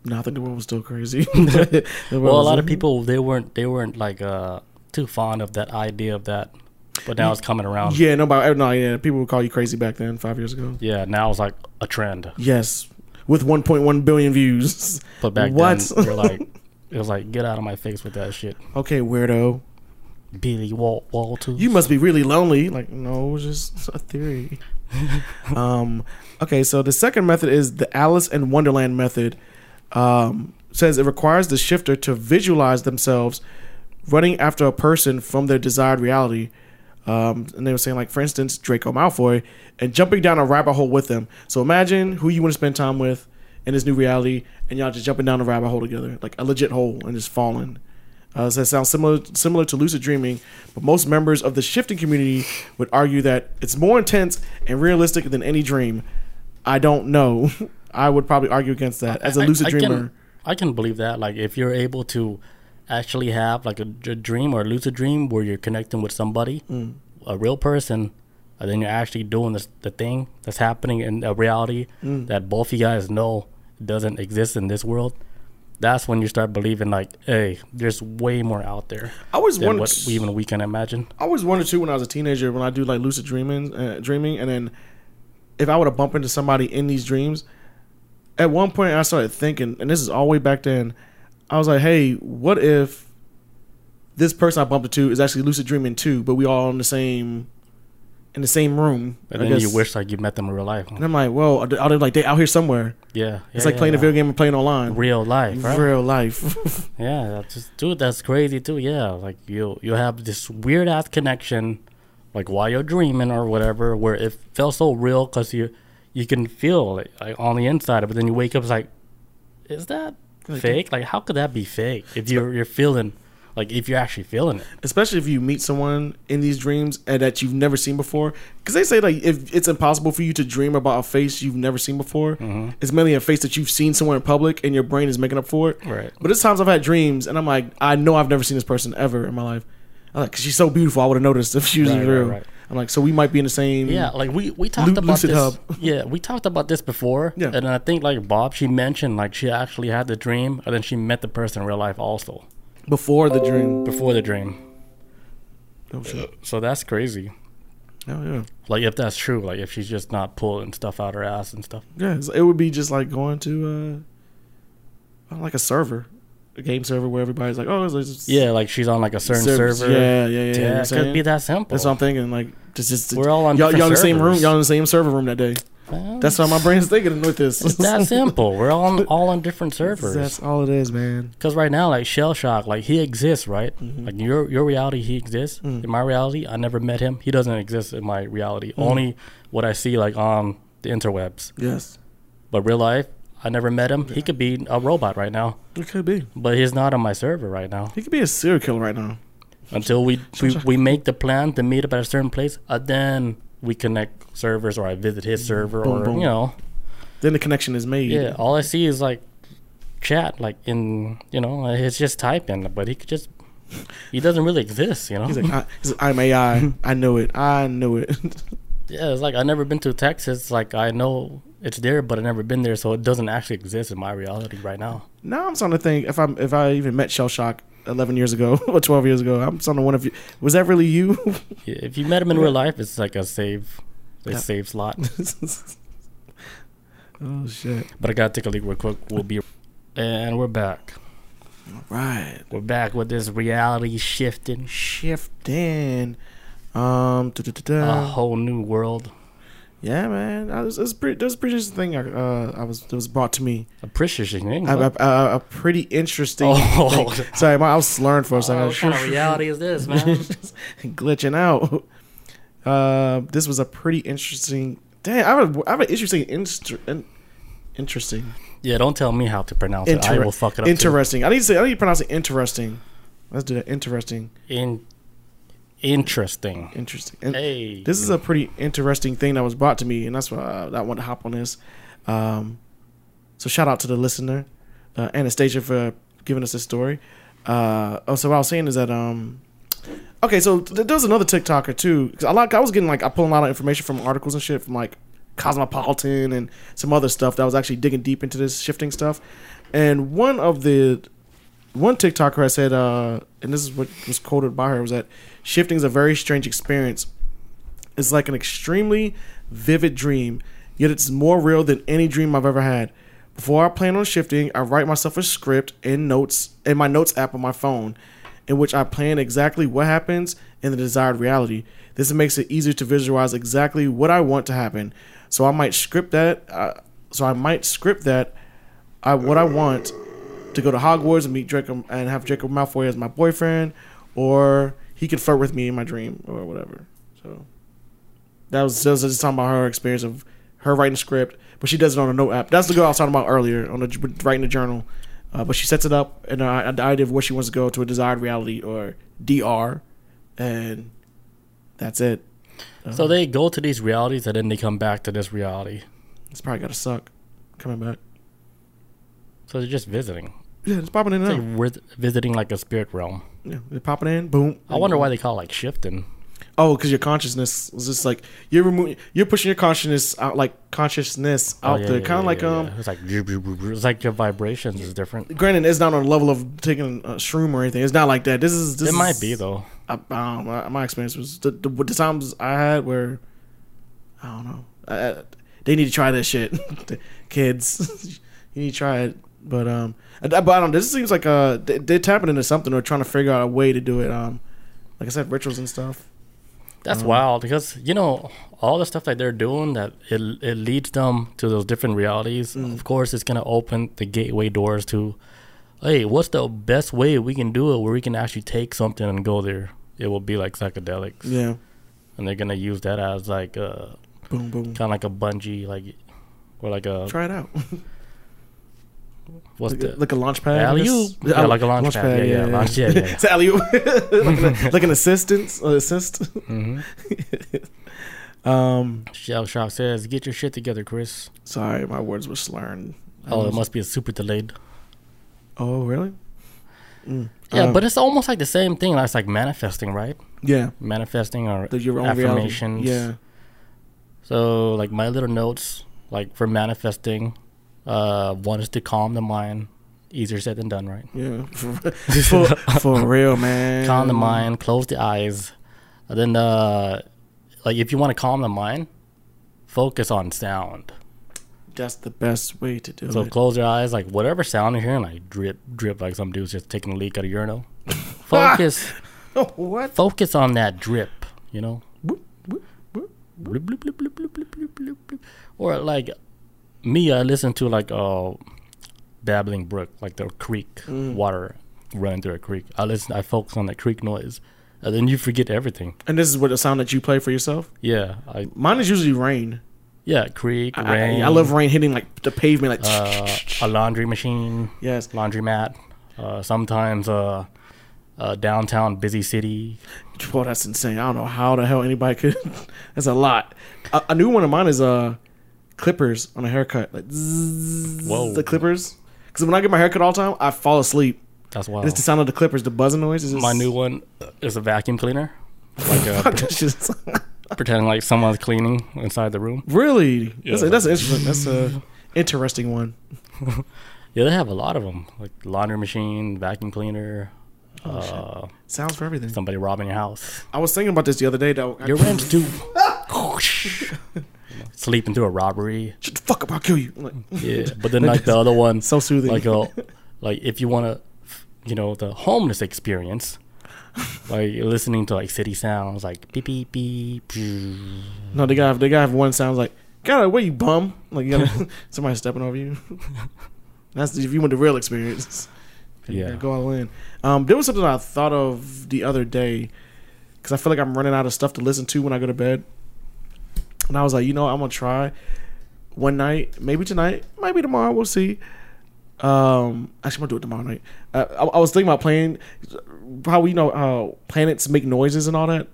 No, I think the world was still crazy. (laughs) (laughs) Well, a was- lot of people they weren't they weren't like uh, too fond of that idea of that, but now it's coming around. Yeah, nobody. No, yeah, people would call you crazy back then, five years ago. Yeah, now it's like a trend. Yes, with 1.1 billion views. But back What? then, you're like, (laughs) it was like, get out of my face with that shit, Okay, weirdo. Billy Wall Walters. You must be really lonely. Like, no, it's just a theory. um, okay, so the second method is the Alice in Wonderland method. Um, says it requires the shifter to visualize themselves running after a person from their desired reality. Um, and they were saying, like, for instance, Draco Malfoy, and jumping down a rabbit hole with them. So imagine who you want to spend time with in this new reality, and y'all just jumping down a rabbit hole together, like a legit hole, and just falling. Uh, so it sounds similar similar to lucid dreaming, but most members of the shifting community would argue that it's more intense and realistic than any dream. I don't know. (laughs) I would probably argue against that as a lucid I dreamer. Can, I can believe that. Like, if you're able to actually have like a dream or a lucid dream where you're connecting with somebody, Mm. a real person, and then you're actually doing this, the thing that's happening in a reality Mm. that both you guys know doesn't exist in this world. That's when you start believing, like, hey, there's way more out there I always than wondered. what we, even we can imagine. I always wondered too when I was a teenager when I do like lucid dreaming, uh, dreaming, and then if I would have bumped into somebody in these dreams. At one point, I started thinking, and this is all the way back then. I was like, "Hey, what if this person I bumped into is actually lucid dreaming too, but we all in the same in the same room?" And I then you wish like you met them in real life. And I'm like, "Well, are they, like they out here somewhere? Yeah, It's like yeah, playing yeah. a video game and playing online, real life, right? real life." (laughs) Yeah, that's just dude, that's crazy too. Yeah, like you you have this weird ass connection, like while you're dreaming or whatever, where it felt so real because you you can feel like, like on the inside, but then you wake up it's like, is that fake? Like how could that be fake if you're you're feeling like if you're actually feeling it? especially if you meet someone in these dreams and that you've never seen before because they say like if it's impossible for you to dream about a face you've never seen before Mm-hmm. it's mainly a face that you've seen somewhere in public and your brain is making up for it Right. but there's times i've had dreams and i'm like i know i've never seen this person ever in my life i'm like 'cause she's so beautiful i would have noticed if she was Right, right, real right. I'm like so we might be in the same Yeah, like we we talked about this. hub. (laughs) Yeah, we talked about this before. Yeah. and I think like Bob, she mentioned like she actually had the dream, and then she met the person in real life also before the dream before the dream. oh shit So that's crazy. oh yeah Like if that's true, like if she's just not pulling stuff out her ass and stuff. yeah it would be just like going to uh like a server game server where everybody's like oh it's, Yeah, like she's on like a certain servers. server. yeah yeah yeah, yeah I'm it could be that simple. That's what I'm thinking. Like, just, just We're all on y'all, y'all in the same room. Y'all in the same server room that day. Well, That's what my brain's thinking with this. it's that (laughs) simple. We're all on, all on different servers. That's all it is, man. Because right now, like Shell Shock, like he exists, right? Mm-hmm. Like your your reality, he exists. Mm. In my reality, I never met him. He doesn't exist in my reality. Mm. Only what I see like on the interwebs. Yes, But real life, I never met him. He could be a robot right now, it could be. but he's not on my server right now. He could be a serial killer right now. Until we (laughs) we, we make the plan to meet up at a certain place, uh, then we connect servers, or I visit his server, Boom, or boom. you know, Then the connection is made. yeah. All I see is like chat, like in you know, it's just typing, but he could just. He doesn't really exist, you know. He's like, I, (laughs) he's like, I'm AI. I know it. I know it. (laughs) Yeah, it's like I've never been to Texas. Like I know it's there, but I've never been there, so it doesn't actually exist in my reality right now. now I'm starting to think if I if I even met Shell Shock 11 years ago (laughs) or 12 years ago, I'm starting to wonder if you, was that really you? (laughs) Yeah, If you met him in real life, it's like a save, a Yeah. save slot. (laughs) oh shit! But I gotta take a leak real quick. We'll be, and we're back. Right. We're back with this reality shifting, Shifting. Um. da-da-da-da. a whole new world. Yeah, man. I was, it was pretty. That was a pretty interesting thing. I, uh, I was. It was brought to me. Appreciating thing. A, what? a, a, a pretty interesting. Oh. thing. Sorry, my, I was slurring for a Oh, second. what kind of reality is this, man? (laughs) glitching out. Uh, this was a pretty interesting. Damn, I have, a, I have an interesting, instr- in, interesting, yeah, don't tell me how to pronounce it. I will fuck it up. too. interesting. I need to say. I need to pronounce it interesting. Let's do that. Interesting, In, interesting. interesting. And Hey, this is a pretty interesting thing that was brought to me, and that's why I, I want to hop on this. Um, so shout out to the listener, uh, Anastasia, for giving us this story. Uh, oh, so what I was saying is that um, okay, so th- there was another TikToker too. I like I was getting like I pulling a lot of information from articles and shit from like Cosmopolitan and some other stuff that was actually digging deep into this shifting stuff. And one of the one TikToker had said, uh, and this is what was quoted by her, was that shifting is a very strange experience. It's like an extremely vivid dream, yet it's more real than any dream I've ever had. Before I plan on shifting, I write myself a script in notes in my notes app on my phone, in which I plan exactly what happens in the desired reality. This makes it easier to visualize exactly what I want to happen. So I might script that. Uh, so I might script that. I what I want to go to Hogwarts and meet Draco and have Draco Malfoy as my boyfriend, or he could flirt with me in my dream or whatever. So that was, that was just talking about her experience of her writing a script, but she does it on a note app. That's the girl I was talking about earlier on the writing a journal. Uh, but she sets it up and uh, the idea of where she wants to go to a desired reality or DR, and that's it. so they go to these realities and then they come back to this reality. It's probably gotta suck coming back. So they're just visiting. Yeah, it's popping in It's like out. visiting like a spirit realm. Yeah, they're popping in. Boom. I wonder why they call it like shifting. Oh, because your consciousness was just like you're removing, you're pushing your consciousness out, like consciousness Oh, out yeah, there, yeah, kind of yeah, like um. it's like it's like your vibrations is different. Granted, it's not on the level of taking a shroom or anything. It's not like that. This is this It might is- be though. I, I don't know. My, experience was the, the, the times I had where I don't know. I, they need to try this shit, (laughs) kids. (laughs) you need to try it, but um, but I don't. This seems like uh, they, they're tapping into something or trying to figure out a way to do it. Um, like I said, rituals and stuff. That's Um, wild because you know all the stuff that they're doing that it it leads them to those different realities. Mm. Of course, it's gonna open the gateway doors to, hey, what's the best way we can do it where we can actually take something and go there? It will be like psychedelics, Yeah, and they're gonna use that as like uh, Boom, boom. kind of like a bungee, like or like a Try it out. (laughs) what's like, the like a launch pad. I alley-oop? Yeah, like a launch pad. Yeah, yeah, launch- yeah, yeah, yeah. (laughs) It's alley-oop. (laughs) like, an, (laughs) like an assistance, uh, assist. hmm Um, Shell Shock says, "Get your shit together, Chris." sorry, my words were slurring. I Oh, it must be a super delayed. Oh, really? Mm. Yeah, Um, but it's almost like the same thing. It's like manifesting, right? yeah, Manifesting or the, your own affirmations. Reality. Yeah. So, like my little notes, like for manifesting, uh, one is to calm the mind. Easier said than done, right? Yeah, (laughs) for, for real, man. Calm the mind, close the eyes. And then, uh, like, if you want to calm the mind, focus on sound. That's the best way to do so it. So close your eyes, like whatever sound you're hearing, like drip, drip, like some dude's just taking a leak out of urinal. (laughs) Focus. (laughs) what? Focus on that drip. You know. Or like me, I listen to like uh, babbling brook, like the creek Mm. water running through a creek. I listen, I focus on that creek noise, and then you forget everything. And this is what the sound that you play for yourself. Yeah, I Mine is usually rain. yeah creek I, rain. I, I love rain hitting like the pavement, like uh, a laundry machine, yes. laundromat. Uh, sometimes uh, uh, downtown busy city. Well, that's insane. I don't know how the hell anybody could. (laughs) that's a lot. A, a new one of mine is uh clippers on a haircut. Like zzz, Whoa. the clippers. Because when I get my haircut all the time, I fall asleep. That's why It's the sound of the clippers, the buzzing noise. Is just, my new one is a vacuum cleaner. Like uh, (laughs) just- (laughs) pretending like someone's cleaning inside the room. really, that's, Yeah. a, that's interesting. That's a interesting one. (laughs) Yeah, they have a lot of them, like laundry machine, vacuum cleaner. Oh, uh, Sounds for everything. somebody robbing your house. I was thinking about this the other day. Though. Your rent's due. (laughs) Sleeping through a robbery. Shut the fuck up! I'll kill you. Like, (laughs) Yeah, but then like the other one, (laughs) so soothing. like uh, like if you want to, you know, the homeless experience, like you're listening to like city sounds, like beep beep beep. no, they got they got have one sounds like, God, where you bum? Like you got somebody stepping over you. That's if you want the real experience. Yeah. go all in. Um, there was something I thought of the other day because I feel like I'm running out of stuff to listen to when I go to bed, and I was like, you know, I'm gonna try one night, maybe tonight, maybe tomorrow. We'll see. Um, actually, I'm gonna do it tomorrow night. Uh, I, I was thinking about playing how you know how planets make noises and all that,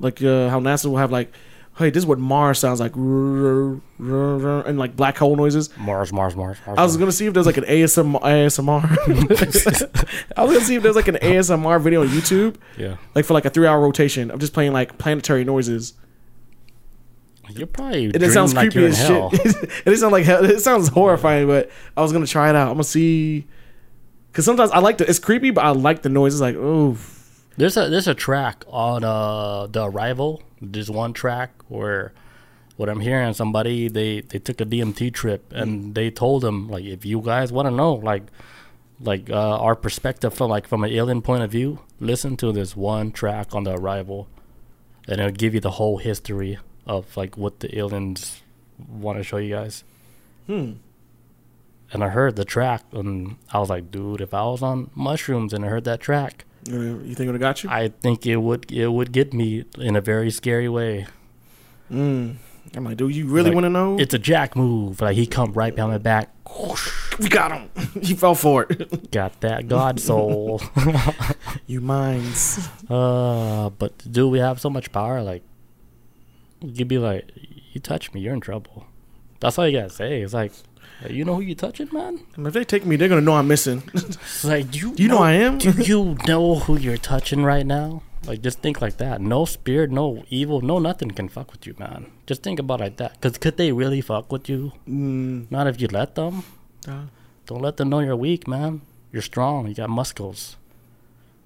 like uh, how NASA will have like, hey, this is what Mars sounds like, and like black hole noises. Mars, Mars, Mars. Mars I was gonna see if there's like an ASMR. ASMR. (laughs) I was gonna see if there's like an ASMR video on YouTube, yeah, like for like a three hour rotation of just playing like planetary noises. You're probably. And it sounds like creepy as hell. shit. and (laughs) it sounds like hell. It sounds horrifying, but I was gonna try it out. I'm gonna see. Cause sometimes I like the. It's creepy, but I like the noises. Like, oh, There's a there's a track on uh the arrival. There's one track where what I'm hearing somebody they they took a DMT trip and they told them like if you guys want to know like like uh, our perspective from like from an alien point of view, listen to this one track on the arrival, and it'll give you the whole history of like what the aliens want to show you guys. hmm. And I heard the track and I was like, dude, if I was on mushrooms and I heard that track, You, think it would have got you? I think it would it would get me in a very scary way. Mm. I'm like, do you really Like, want to know? It's a jack move. Like he come right behind my back, (laughs) we got him. (laughs) he fell for it. (laughs) got that god soul. you minds. uh, but do we have so much power? Like you'd be like, you touch me, you're in trouble. That's all you gotta say. It's like, you know who you touching, man. I mean, if they take me, they're gonna know I'm missing. (laughs) It's like, do you, Do you know I am? (laughs) do you know who you're touching right now? Like, just think like that. No spirit, no evil, no nothing can fuck with you, man. Just think about it like that. Cause could they really fuck with you? Mm, Not if you let them. uh, Don't let them know you're weak, man. You're strong. You got muscles.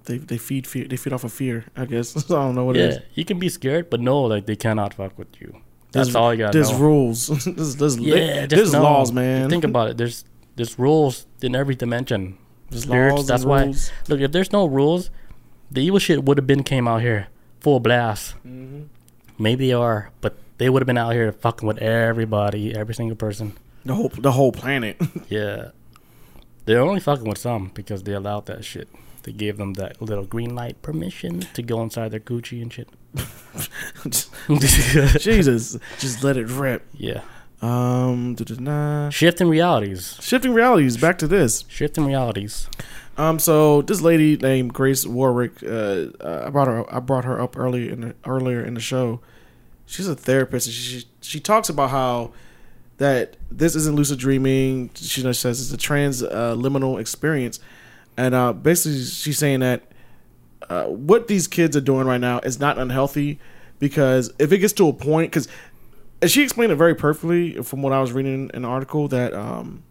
They they feed fear. They feed off of fear. I guess (laughs) I don't know what it yeah, is. you can be scared, but no, like they cannot fuck with you. That's There's- all you gotta There's know. rules. (laughs) there's there's, yeah, there's know. laws, man. Think about it. There's there's rules in every dimension. there's spirits, laws. that's why- rules. Look, if there's no rules, the evil shit would have been came out here full blast. Mhm. Maybe they are, but they would have been out here fucking with everybody, every single person. The whole the whole planet. (laughs) Yeah, they're only fucking with some because they allowed that shit. They gave them that little green light permission to go inside their Gucci and shit. (laughs) Jesus, just let it rip. yeah. Um, da-da-da. Shifting realities. shifting realities. Back to this. Shifting realities. Um, so this lady named Grace Warwick, uh, uh, I brought her, I brought her up early in the, earlier in the show. She's a therapist, and she she talks about how that this isn't lucid dreaming. She says it's a trans uh, liminal experience, and uh, basically she's saying that uh, what these kids are doing right now is not unhealthy because if it gets to a point, because she explained it very perfectly from what I was reading in an article that um,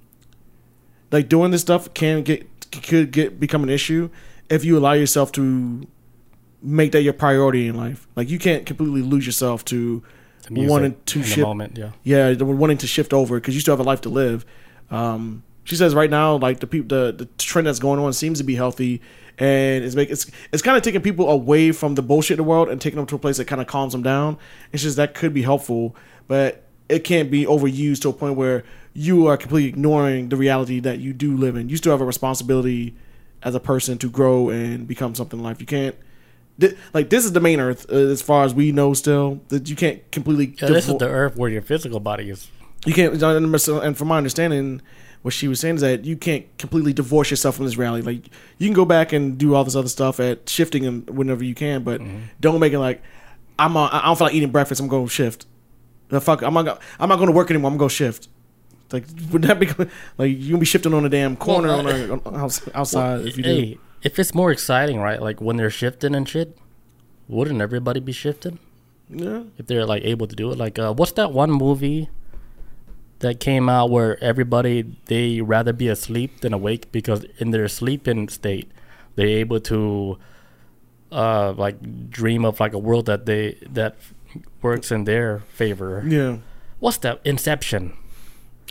like doing this stuff can get could get become an issue if you allow yourself to make that your priority in life. Like you can't completely lose yourself to wanting to shift. moment. Yeah. Yeah, wanting to shift over because you still have a life to live. Um, she says right now, like the people, the, the trend that's going on seems to be healthy, and it's make it's it's kind of taking people away from the bullshit in the world and taking them to a place that kind of calms them down. It's just that could be helpful, but it can't be overused to a point where you are completely ignoring the reality that you do live in. You still have a responsibility as a person to grow and become something in life. You can't. Like this is the main Earth, uh, as far as we know. Still, that you can't completely. Yeah, this is the earth where your physical body is. you can't and from my understanding what she was saying is that you can't completely divorce yourself from this rally. like you can go back and do all this other stuff at shifting and whenever you can but don't make it like i'm on, i don't feel like eating breakfast i'm going to shift the fuck i'm not gonna, i'm not going to work anymore i'm going to shift like would that be like you gonna be shifting on a damn corner Well, on a, on, outs- outside if you hey, do if it's more exciting, right? Like when they're shifting and shit, wouldn't everybody be shifted yeah if they're like able to do it? Like, uh, what's that one movie that came out where everybody they rather be asleep than awake because in their sleeping state they're able to uh like dream of like a world that they that works in their favor. yeah What's that? Inception.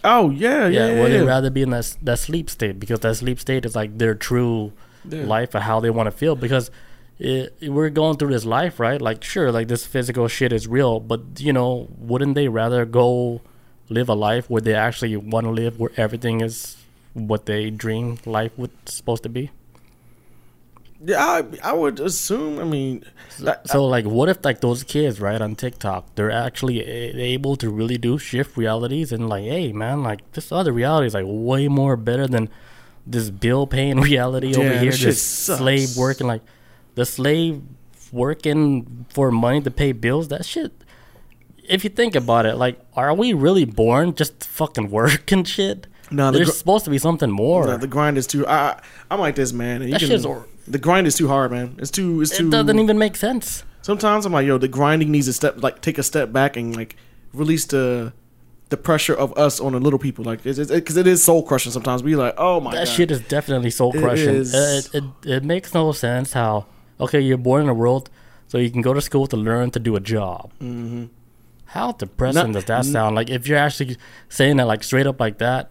oh yeah yeah, Yeah, yeah, where they yeah. rather be in that that sleep state because that sleep state is like their true Yeah. life and how they want to feel because it, we're going through this life right like sure like this physical shit is real but you know wouldn't they rather go live a life where they actually want to live where everything is what they dream life was supposed to be? Yeah I, I would assume i mean so like what if like those kids right on tiktok they're actually able to really do shift realities and like hey man like this other reality is like way more better than this bill paying (laughs) reality over here this slave working like the slave working for money to pay bills that shit if you think about it like are we really born just to fucking work and shit No, the there's gr- supposed to be something more No, the grind is too. I, I'm like this, man. and You That can, shit's or- the grind is too hard, man. It's too. It's too. it doesn't even make sense sometimes I'm like, yo, the grinding needs to step, like, take a step back and like release the the pressure of us on the little people, like, because it, it, it is soul crushing. Sometimes we like, oh my god. that god, shit is definitely soul It crushing. is. It, it, it makes no sense how okay you're born in a world so you can go to school to learn to do a job. Mm-hmm. How depressing Not- does that sound? Like if you're actually saying that like straight up like that,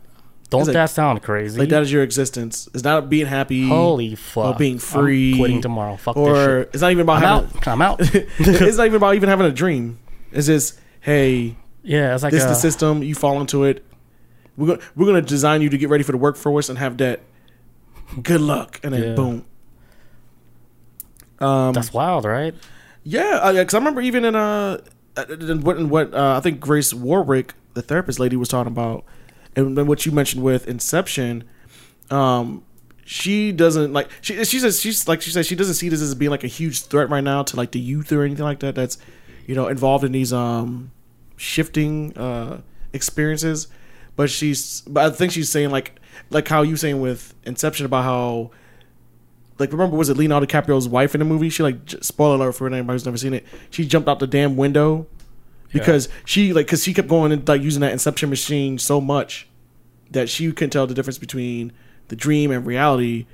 don't like- that sound crazy? like that is your existence. It's not being happy. Holy fuck! being I'm free, quitting tomorrow. Fuck this or it's not even about I'm having. out. I'm out. (laughs) it's not even about even having a dream. It's just, hey, yeah, it's like this is a, the system. You fall into it. We're gonna we're gonna design you to get ready for the workforce and have that. Good luck, and then Yeah. boom. Um, that's wild, right? Yeah, because I remember even in uh, in what in what uh, I think Grace Warwick, the therapist lady, was talking about, and then what you mentioned with Inception, um, she doesn't like she she says she's like she says she doesn't see this as being like a huge threat right now to like the youth or anything like that. That's you know involved in these um shifting uh experiences, but she's but I think she's saying like like how you saying with Inception about how like remember was it Leonardo DiCaprio's wife in the movie? She like j- spoiler alert for anybody who's never seen it. She jumped out the damn window because she like because she kept going and like using that Inception machine so much that she couldn't tell the difference between the dream and reality.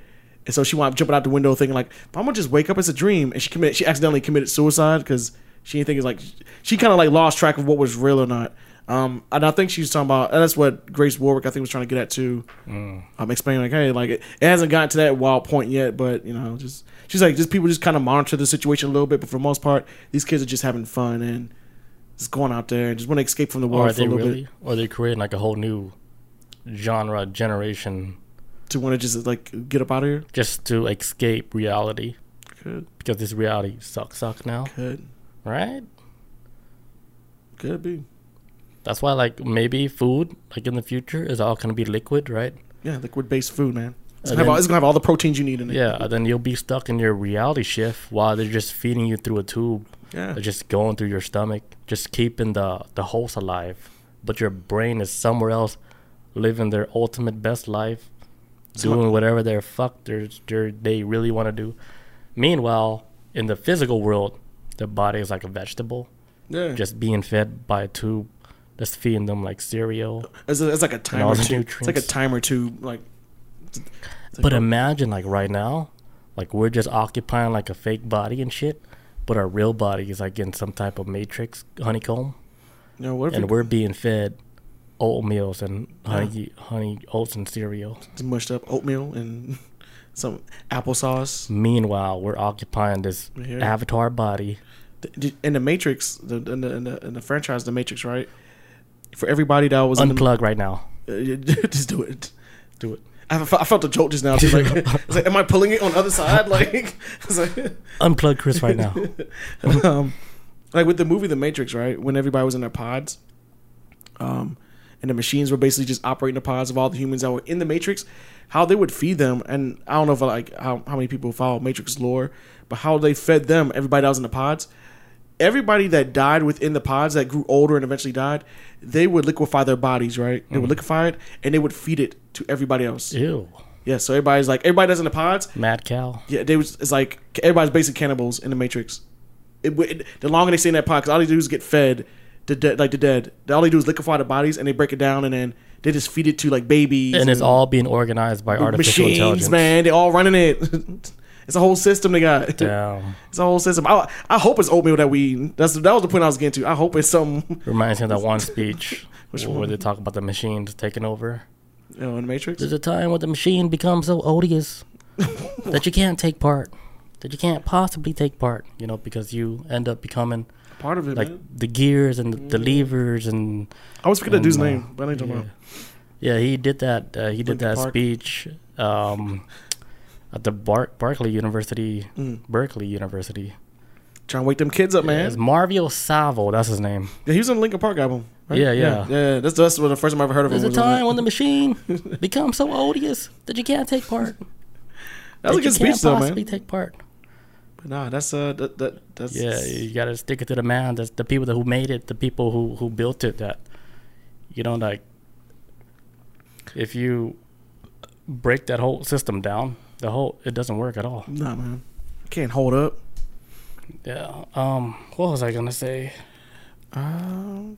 And so she wound up jumping out the window, thinking like, "I'm gonna just wake up as a dream." And she committed, she accidentally committed suicide because she didn't think it's like she kind of like lost track of what was real or not. Um, and I think she's talking about, and that's what Grace Warwick I think was trying to get at too. I'm explaining like, hey, like it, it hasn't gotten to that wild point yet, but you know, just she's like, just people just kind of monitor the situation a little bit, but for the most part, these kids are just having fun and just going out there and just want to escape from the Or world are for a they little really? bit Or they're they creating like a whole new genre generation to want to just like get up out of here. just to escape reality Good, because this reality sucks suck now. good. right? Could be. That's why, like, maybe food, like in the future, is all gonna be liquid, right? Yeah, liquid based food, man. It's gonna, have all, it's gonna have all the proteins you need in it. Yeah, then you'll be stuck in your reality shift while they're just feeding you through a tube, Yeah. They're just going through your stomach, just keeping the the host alive, but your brain is somewhere else, living their ultimate best life, doing whatever their fuck they're, they're, they really want to do. Meanwhile, in the physical world, the body is like a vegetable, Yeah. just being fed by a tube, just feeding them like cereal. It's, a, it's like a timer. It's like a timer tube. Like. like- But imagine like right now, like we're just occupying like a fake body and shit, but our real body is like in some type of matrix honeycomb, you know, what if and it- we're being fed oatmeals and honey honey oats and cereal. it's mushed up oatmeal and (laughs) some applesauce? Meanwhile, we're occupying this avatar body. In the Matrix, the in the, in the in the franchise, the Matrix, right? For everybody that was in Unplug right now. (laughs) just do it. Do it. I, fe- I felt the jolt just now. Too. Like, (laughs) (laughs) it's like, am I pulling it on the other side? Like, like, Unplug Chris right now. um, like with the movie The Matrix, right? When everybody was in their pods, um, and the machines were basically just operating the pods of all the humans that were in the Matrix, how they would feed them, and I don't know if like how, how many people follow Matrix lore, but how they fed them, everybody that was in the pods, everybody that died within the pods that grew older and eventually died, they would liquefy their bodies, right? They would mm-hmm. liquefy it and they would feed it to everybody else. Ew. Yeah, so everybody's like everybody that's in the pods, Mad cow. yeah, they was it's like everybody's basic cannibals in the Matrix. It, it, the longer they stay in that pod, because all they do is get fed the dead, like the dead. All they do is liquefy the bodies and they break it down and then they just feed it to like babies And it's all being organized by artificial machines, intelligence. man. They all running it. (laughs) it's a whole system they got. (laughs) Damn. It's a whole system. I, I hope it's oatmeal that we. That's that was the point I was getting to. I hope it's some. (laughs) Reminds me of that one speech (laughs) Which where one? they talk about the machines taking over. You know, in the Matrix. There's a time when the machine becomes so odious that you can't take part, that you can't possibly take part. You know, because you end up becoming Part of it, like man. the gears and the, the levers and I always forget that dude's uh, name, but I ain't talking yeah. about. yeah, he did that. Uh, he did that Park. speech um, at the Bar- Berkeley University, Mm. Berkeley University. Trying to wake them kids up, man. It's Mario Savio. That's his name. Yeah, he was on the Linkin Park album. Right? Yeah, yeah. yeah. That's that's the first time I ever heard of him. There's a time when the machine (laughs) becomes so odious that you can't take part. (laughs) That was a you good speech, can't though, possibly man. take part. But nah, that's uh, that, that that's Yeah, you gotta stick it to the man. That's the people that who made it, the people who who built it. That you know, like if you break that whole system down, the whole it doesn't work at all. Nah, man, can't hold up. Yeah. Um. What was I gonna say? Um,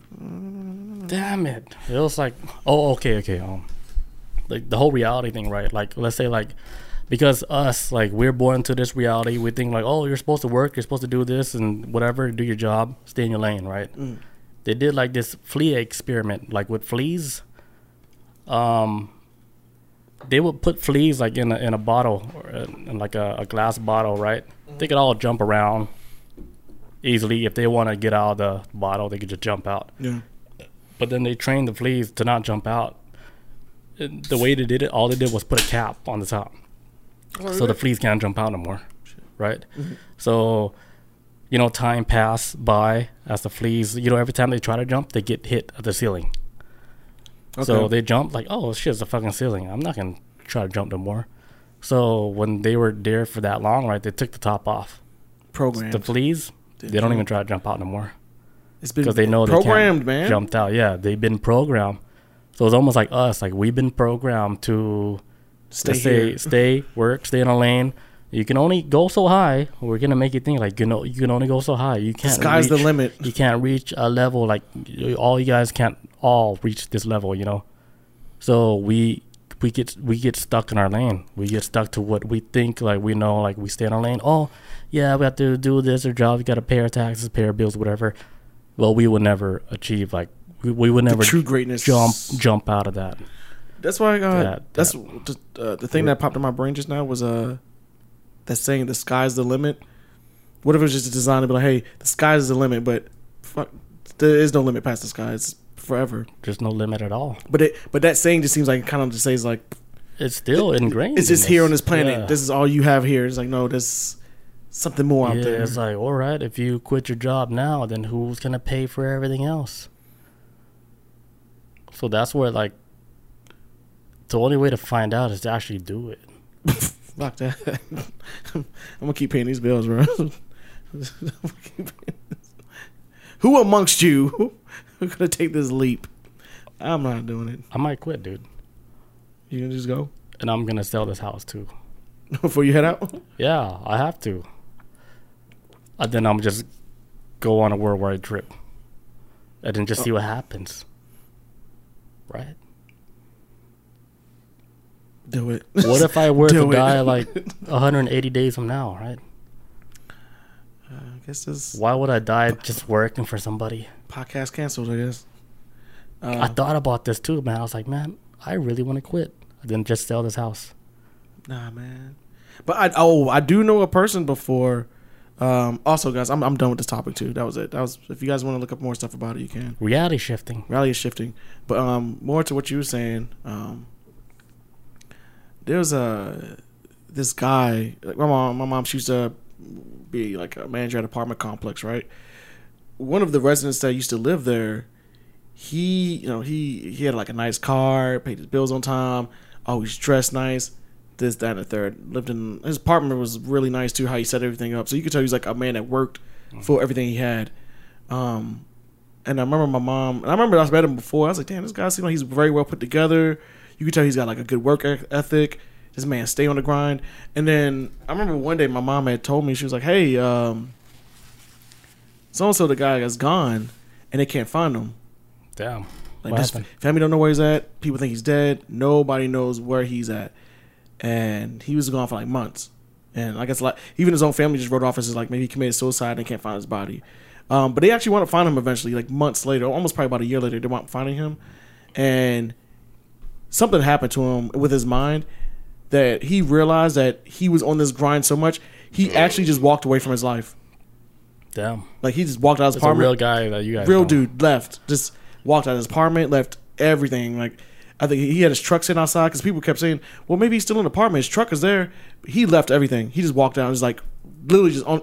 Damn it! It was like, oh, okay, okay. Um, like the whole reality thing, right? Like, let's say, like, because us, like, we're born to this reality. We think like, oh, you're supposed to work, you're supposed to do this and whatever, do your job, stay in your lane, right? Mm. They did like this flea experiment, like with fleas. Um, they would put fleas like in a in a bottle, or in, in like a, a glass bottle, right? Mm-hmm. They could all jump around easily. If they want to get out of the bottle, they could just jump out yeah, but then they trained the fleas to not jump out. And the way they did it, all they did was put a cap on the top, oh, so the fleas can't jump out no more, right? Mm-hmm. So, you know, time passed by as the fleas. You know, every time they try to jump, they get hit at the ceiling. So they jump like, oh shit, it's a fucking ceiling. I'm not gonna try to jump no more. So when they were there for that long, right, they took the top off. programmed. The fleas, they don't even try to jump out no more It's because they know they programmed, can't man. jumped out. Yeah, they've been programmed. So it's almost like us. Like we've been programmed to Stay say stay, work, stay in a lane. You can only go so high. We're gonna make you think like you know you can only go so high. You can't. sky's the limit. You can't reach a level like all you guys can't all reach this level. You know, so we we get we get stuck in our lane. We get stuck to what we think like we know. Like we stay in our lane. Oh, yeah, we have to do this or job. We got to pay our taxes, pay our bills, whatever. Well, we will never achieve like we, we would never the true greatness. jump jump out of that. That's why. Uh, That- that's the, uh, the thing that popped in my brain just now was uh, that saying "the sky's the limit." What if it was just designed to be like, "Hey, the sky's the limit," but fuck, there is no limit past the sky. It's forever. There's no limit at all. But it, but that saying just seems like kind of just says like It's still ingrained. it's in just here us. on this planet. Yeah. This is all you have here. It's like no, this something more out yeah, there. it's like, all right, if you quit your job now, then who's gonna pay for everything else? So that's where like the only way to find out is to actually do it. (laughs) Fuck that. (laughs) I'm gonna keep paying these bills, bro. (laughs) I'm gonna keep paying. Who amongst you are (laughs) gonna take this leap? I'm not doing it. I might quit, dude, You can just go and I'm gonna sell this house too. before you head out. Yeah, I have to. And then I'm just go on a worldwide trip, and then just see oh. what happens. Right? Do it. What if I were (laughs) to it. die like 180 days from now? Right? I guess this Why would I die just working for somebody? podcast canceled. I guess. I Uh, thought about this too, man. I was like, man, I really want to quit. And then just sell this house. nah, man. But I oh I do know a person before. Um, also, guys, I'm I'm done with this topic too. That was it. That was if you guys want to look up more stuff about it, you can. Reality shifting. Reality shifting, but um, more to what you were saying. Um, there's a this guy. Like my mom, my mom, she used to be like a manager at an apartment complex, right? One of the residents that used to live there, he, you know, he he had like a nice car, paid his bills on time, always dressed nice. This, that, and the third. Lived in his apartment was really nice too. How he set everything up, so you could tell he's like a man that worked for everything he had. Um, and I remember my mom, and I remember I was met him before. I was like, damn, this guy seems like he's very well put together. You can tell he's got like a good work ethic. This man stay on the grind. And then I remember one day my mom had told me she was like, hey, um, so and so the guy is gone, and they can't find him. Damn. Like what this happened? family don't know where he's at. People think he's dead. Nobody knows where he's at. And he was gone for like months. And I guess like even his own family just wrote off as like maybe he committed suicide and can't find his body. Um, but they actually want to find him eventually, like months later, almost probably about a year later. They want finding him, and something happened to him with his mind that he realized that he was on this grind so much he actually just walked away from his life. Damn. Like he just walked out of his It's a apartment. real guy that you guys real know. dude left. Just walked out of his apartment left everything. Like i think he had his truck sitting outside because people kept saying well maybe he's still in the apartment. His truck is there. He left everything. He just walked out. And was like literally just on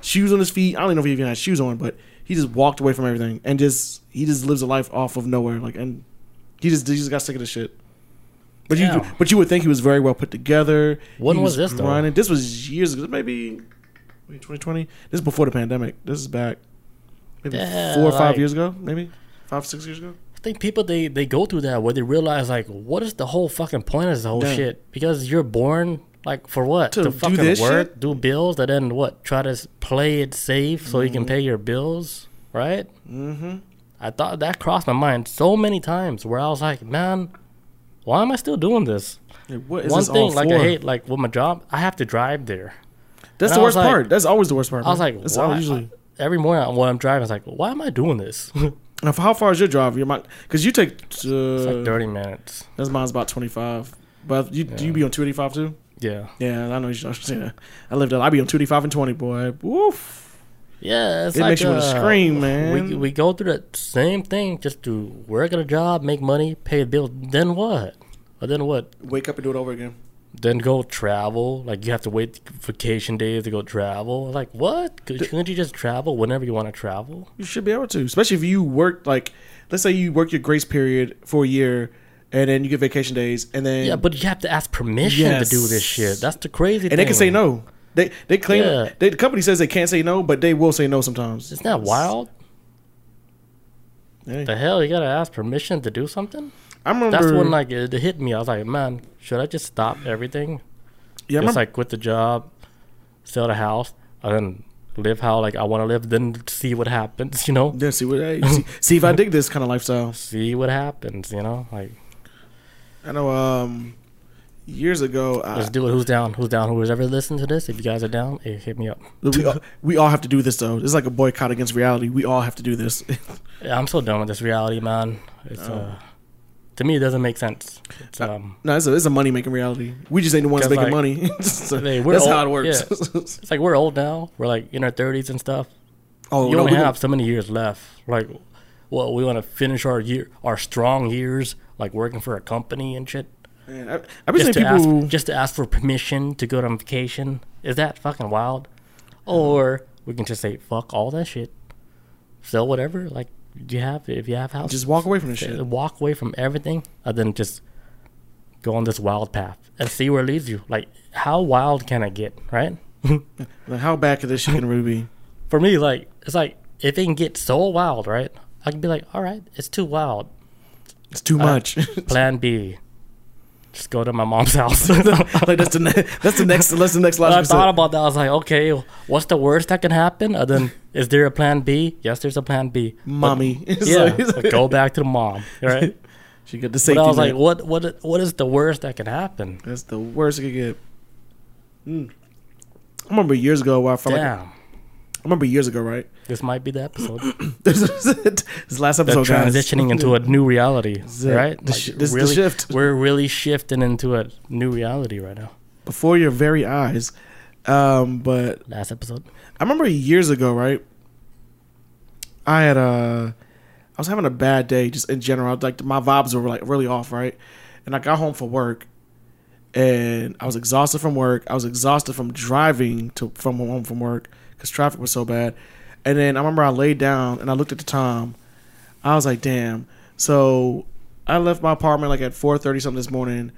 shoes on his feet. I don't even know if he even had shoes on but he just walked away from everything and just he just lives a life off of nowhere. Like and he just he just got sick of the shit but you Damn. but you would think he was very well put together When He was this, though? grinding. this was years ago maybe wait, 2020 this is before the pandemic this is back maybe Yeah, four or five like- years ago maybe five six years ago I think people they they go through that where they realize like what is the whole fucking point of this whole shit? Because you're born like for what? To To, do fucking this work, shit? do bills, and then what? Try to s- play it safe so Mm-hmm. you can pay your bills, right? Mm-hmm. I thought that crossed my mind so many times where I was like, man, why am I still doing this? what is One this all thing, like for? I hate, like with my job, I have to drive there. That's and the I worst was like- part. That's always the worst part. I was man. like, That's why? usually. Every morning when I'm driving, it's like, why am I doing this? (laughs) Now, for how far is your drive? Your because you take. Uh, like 30 minutes. That's mine's about twenty five. But you do you be on two eighty five too? Yeah. Yeah, I know you should say that. I lived there. I be on two eighty five and twenty, boy. Woof. Yeah, it's It like makes you wanna uh, scream, man. We we go through the same thing, just to work at a job, make money, pay the bills. Then what? Or then what? Wake up and do it over again. Then go travel. Like you have to wait vacation days to go travel. Like what? Could, couldn't you just travel whenever you want to travel? You should be able to, especially if you work like, let's say you work your grace period for a year, and then you get vacation days, and then Yeah, but you have to ask permission to do this shit. That's the crazy thing. and they can say no. They they claim Yeah. they, the company says they can't say no, but they will say no sometimes. Isn't that wild? Hey. The hell, you gotta ask permission to do something. I remember. That's when like it, it hit me. I was like, man, should I just stop everything? yeah, just like quit the job, sell the house, and then live how like I want to live. Then see what happens. (laughs) You know, yeah, see what hey, see, see if I dig this kind of lifestyle. (laughs) see what happens. You know, like I know. Um, years ago, let's do it. Who's down? Who's down? Who's ever listened to this? If you guys are down, hit me up. we, all, we all have to do this though. This is like a boycott against reality. We all have to do this. (laughs) Yeah, I'm so done with this reality, man. It's Oh. uh, to me, it doesn't make sense. It's um, no, it's a, it's a money making reality. We just ain't the ones making like, money. (laughs) (laughs) So hey, that's old- how it works. it's like we're old now. We're like in our 30s and stuff. oh, you no, only have so many years left. Like, well, we want to finish our year, our strong years, like working for a company and shit. Man, I, I've been Just to people. ask, just to ask for permission to go on vacation. Is that fucking wild? or we can just say fuck all that shit, sell whatever like you have if you have house, Just walk away from uh, shit. walk away from everything, and then just go on this wild path and see where it leads you. Like how wild can I get, right? (laughs) Like, how bad could this shit really be? For me, like it's like if it can get so wild, right? I can be like, all right, it's too wild. It's too Uh, much. Plan B, (laughs) just go to my mom's (laughs) house. (laughs) like that's the ne- that's the next that's the next When I thought about that. I was like, okay, what's the worst that can happen? And then, (laughs) is there a plan B? Yes, there's a plan B. Mommy. Yeah, like- but like- go back to the mom, right? She got the But safety. I was like, what, what, what is the worst that can happen? That's the worst it could get. Mm. I remember years ago where I felt like Damn, I remember years ago, right? this might be the episode. (clears throat) this is it. This last They're episode, guys. transitioning into a new reality, right? The Like, this is the shift. We're really shifting into a new reality right now. before your very eyes. Um, but Last episode. I remember years ago, right? I had a, I was having a bad day just in general. Like my vibes were like really off, right? And I got home from work, and I was exhausted from work. I was exhausted from driving to from home from work because traffic was so bad. And then I remember I laid down and I looked at the time. I was like, damn. So I left my apartment like at four thirty something this morning.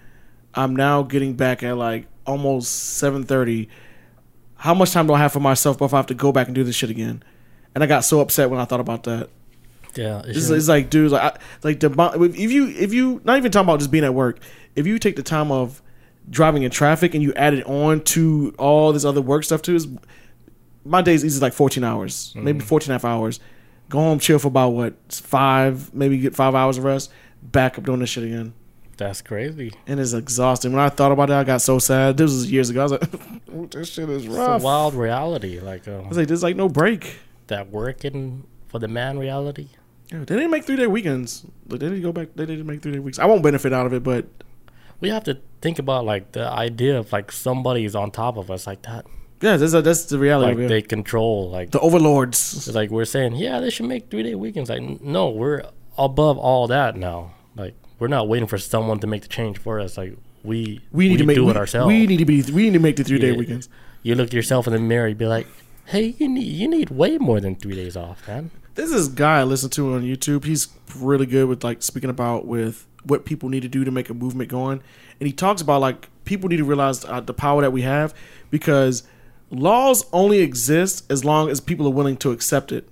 I'm now getting back at like almost seven thirty how much time do I have for myself before I have to go back and do this shit again? And I got so upset when I thought about that. Yeah, It's, it's like, dude, like, I, like the if you if you not even talking about just being at work, if you take the time of driving in traffic and you add it on to all this other work stuff too, is my days easy like fourteen hours, maybe 14 and a half hours. Go home, chill for about what five, maybe get five hours of rest. Back up doing this shit again, that's crazy. and it's exhausting. When I thought about it, I got so sad. This was years ago. I was like, (laughs) this shit is It's a rough. wild reality, like uh, I was like, there's like no break. that working for the man reality. Yeah, they didn't make three day weekends. Like, they didn't go back. They didn't make three day weeks. I won't benefit out of it, but We have to think about like the idea of like somebody's on top of us like that. Yeah, that's that's the reality Like of they control like the overlords. it's like we're saying, yeah, they should make three day weekends. Like no, we're above all that now. Like we're not waiting for someone to make the change for us. Like we We need to make do we, it ourselves. We need to be. We need to make the three day Yeah. weekends. you look at yourself in the mirror, you be like, hey, you need you need way more than three days off, man. There's this guy I listen to on YouTube. He's really good with like speaking about with what people need to do to make a movement going, and he talks about like people need to realize uh, the power that we have because laws only exist as long as people are willing to accept it.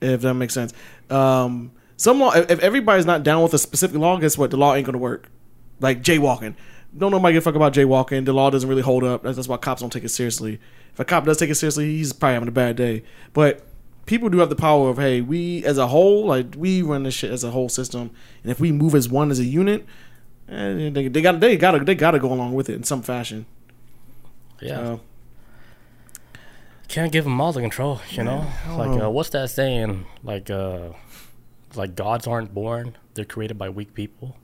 If that makes sense. Um, some law, if if everybody's not down with a specific law, guess what? The law ain't gonna work. Like jaywalking. Don't nobody give a fuck about jaywalking. The law doesn't really hold up. That's, that's why cops don't take it seriously. If a cop does take it seriously, he's probably having a bad day. But people do have the power of hey, we as a whole, like we run this shit as a whole system, and if we move as one as a unit, eh, they, they got they gotta they gotta go along with it in some fashion. Yeah. Uh, can't give them all the control, you know. Like, know. uh, what's that saying? Like, uh, like gods aren't born; they're created by weak people.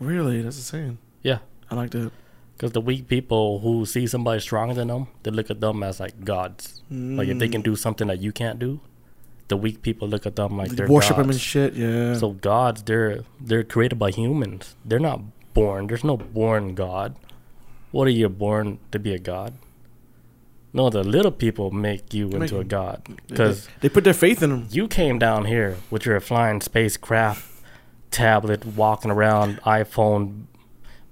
really, that's the saying. Yeah, I like that. because the weak people who see somebody stronger than them, they look at them as like gods. Like, if they can do something that you can't do, the weak people look at them like they're worship gods. and shit. Yeah. So gods, they're they're created by humans. They're not born. There's no born god. What are you born to be a god? No, the little people make you Make into a god they, because they put their faith in them. you came down here with your flying spacecraft tablet, walking around iPhone,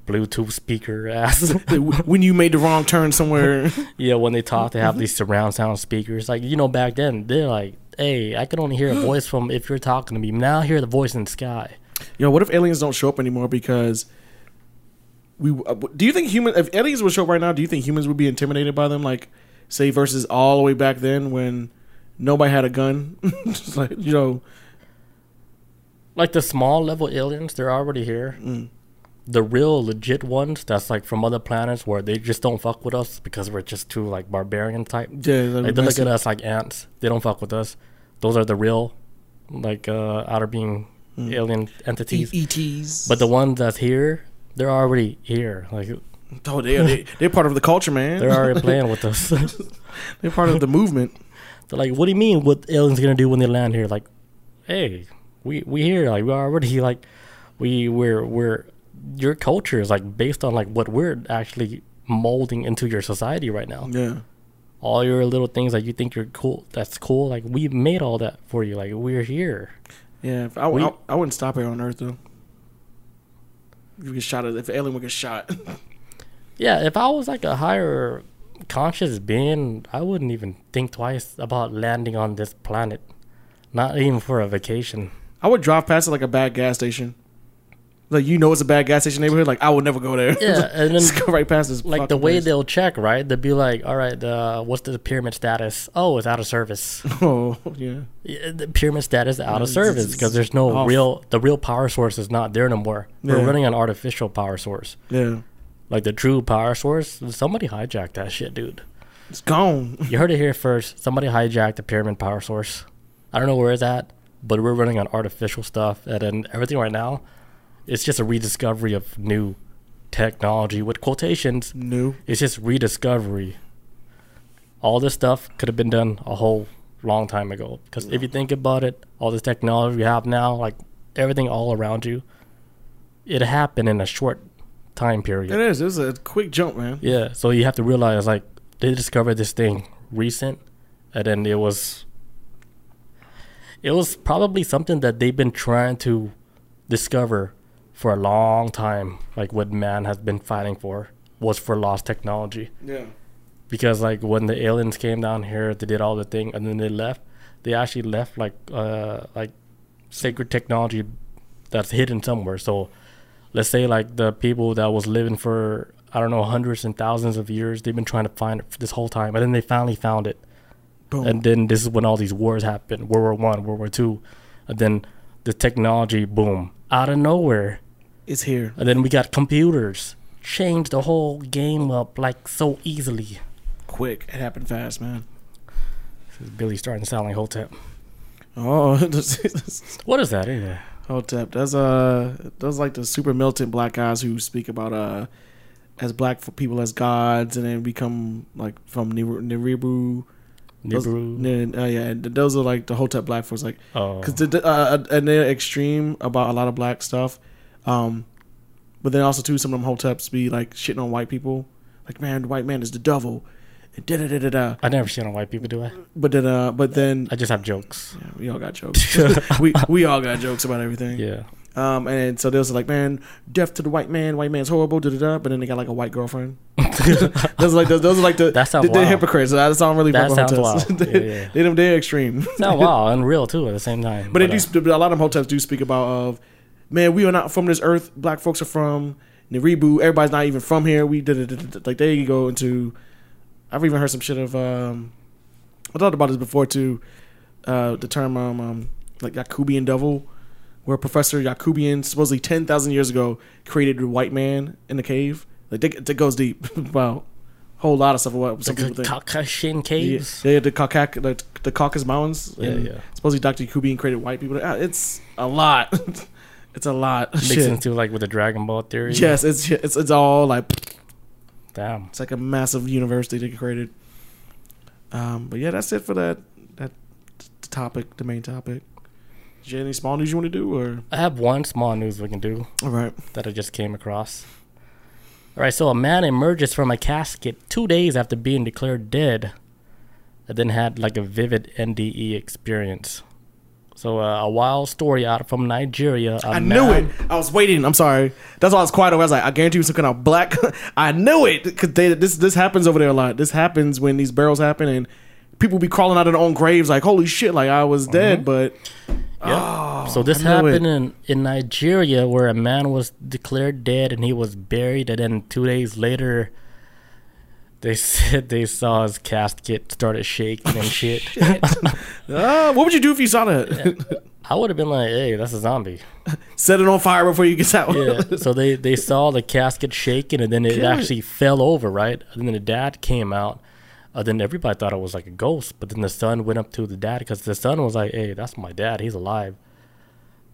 Bluetooth speaker ass. (laughs) when you made the wrong turn somewhere. (laughs) yeah, when they talk, they have these (laughs) surround sound speakers. Like you know, back then they're like, "Hey, I can only hear a (gasps) voice from if you're talking to me. Now I hear the voice in the sky." Yo, what if aliens don't show up anymore because we? Uh, do you think human? If aliens would show up right now, do you think humans would be intimidated by them? Like, say versus all the way back then when nobody had a gun. (laughs) Just like you know, like the small level aliens, they're already here. Mm. The real legit ones, that's like from other planets where they just don't fuck with us because we're just too like barbarian type. yeah, Like they look at us like ants. They don't fuck with us. Those are the real, like uh, outer being Mm. alien entities. ETs. But the ones that's here, they're already here. Like oh, they, they they're part of the culture, man. they're already playing with us. (laughs) they're part of the movement. They're like, what do you mean? What aliens gonna do when they land here? Like, hey, we we here. Like we already (laughs) like we we're we're your culture is like based on like what we're actually molding into your society right now. Yeah, all your little things that you think you're cool. That's cool. Like we made all that for you. Like we're here. Yeah, if I, We- I, I wouldn't stop here on Earth though. If you get shot, at, if an alien would get shot, (laughs) Yeah, if I was like a higher conscious being, I wouldn't even think twice about landing on this planet. Not even for a vacation. I would drive past it like a bad gas station. Like you know, it's a bad gas station neighborhood. Like I would never go there. Yeah, (laughs) and then just go right past this. like the way place. they'll check, right? They'll be like, "All right, uh, what's the pyramid status? Oh, it's out of service. (laughs) Oh yeah. Yeah, the pyramid status out of service because there's no off. real. The real power source is not there no more. We're running an artificial power source. Yeah. Like the true power source, somebody hijacked that shit, dude. It's gone. (laughs) You heard it here first. Somebody hijacked the pyramid power source. I don't know where it's at, but we're running on artificial stuff, and then everything right now, it's just a rediscovery of new technology with quotations. New. It's just rediscovery. All this stuff could have been done a whole long time ago. Because if you think about it, all this technology we have now, like everything all around you, it happened in a short time period. It is. It's a quick jump, man. Yeah, so you have to realize like they discovered this thing recent, and then it was it was probably something that they've been trying to discover for a long time. Like what man has been fighting for was for lost technology. Yeah. Because like when the aliens came down here, they did all the thing, and then they left. They actually left like uh like sacred technology that's hidden somewhere. So let's say like the people that was living for I don't know hundreds and thousands of years, they've been trying to find it for this whole time, and then they finally found it. Boom. And then this is when all these wars happened: World War One, World War Two, and then the technology boom out of nowhere, it's here. and then we got computers, changed the whole game up like so easily. Quick. It happened fast, man. Billy starting to sound like Hotep. Oh, (laughs) What is that? Yeah. Hotep. That's uh, those like the super militant black guys who speak about uh, as black for people as gods, and then become like from Nibiru. Nibiru. Uh, yeah, and those are like the Hotep black folks, like Oh. because uh, and they're extreme about a lot of black stuff. Um, but then also too, some of them Hoteps be like shitting on white people, like man, the white man is the devil, da da da da da. I never seen on white people do it. But then, uh, but then I just have jokes. yeah, we all got jokes. (laughs) we we all got jokes about everything. Yeah. Um, and so they was like, man, death to the white man, white man's horrible, da da da. But then they got like a white girlfriend. (laughs) those are like the, those are like the That sounds the, the hypocrites. That sound really That sounds wild. they, (laughs) Yeah, yeah. they them they're extreme. Sound wow and real too at the same time. But they uh, do. A lot of them hoteps do speak about of, man, we are not from this earth. Black folks are from Naribu. Everybody's not even from here. We did it. Like they go into. I've even heard some shit of. um I talked about this before too. Uh, the term um, um like Yakubian devil, where Professor Yakubian supposedly ten thousand years ago created the white man in the cave. Like that, that goes deep. (laughs) wow, whole lot of stuff. What some the people think. Caucasian caves. they had the Caucasus, the, the Caucasus Mountains. Yeah, yeah. Supposedly Dr. Kubian created white people. Ah, It's a lot. (laughs) it's a lot. Mixed into like with the Dragon Ball theory. Yes, it's it's it's all like Damn. it's like a massive university they created. Um, but yeah, that's it for that that topic, the main topic. Is there any small news you want to do, or I have one small news we can do all right? that I just came across. All right, so a man emerges from a casket two days after being declared dead, and then had like a vivid NDE experience. So uh, a wild story out from Nigeria. I knew it. I was waiting. I'm sorry. That's why I was quiet. I was like, I guarantee you some kind of black. (laughs) I knew it because this this happens over there a lot. This happens when these barrels happen and people be crawling out of their own graves like, holy shit, like I was dead, but Yep. so this Oh, knew it. happened in, in Nigeria where a man was declared dead and he was buried, and then two days later, they (laughs) said they saw his casket started shaking and shit. uh, what would you do if you saw that? I would have been like, "Hey, that's a zombie." Set it on fire before you get out. Yeah. (laughs) so they they saw the casket shaking, and then it it. actually fell over, right? And then the dad came out. Uh, then everybody thought it was like a ghost, but then the son went up to the dad because the son was like, "Hey, that's my dad. He's alive."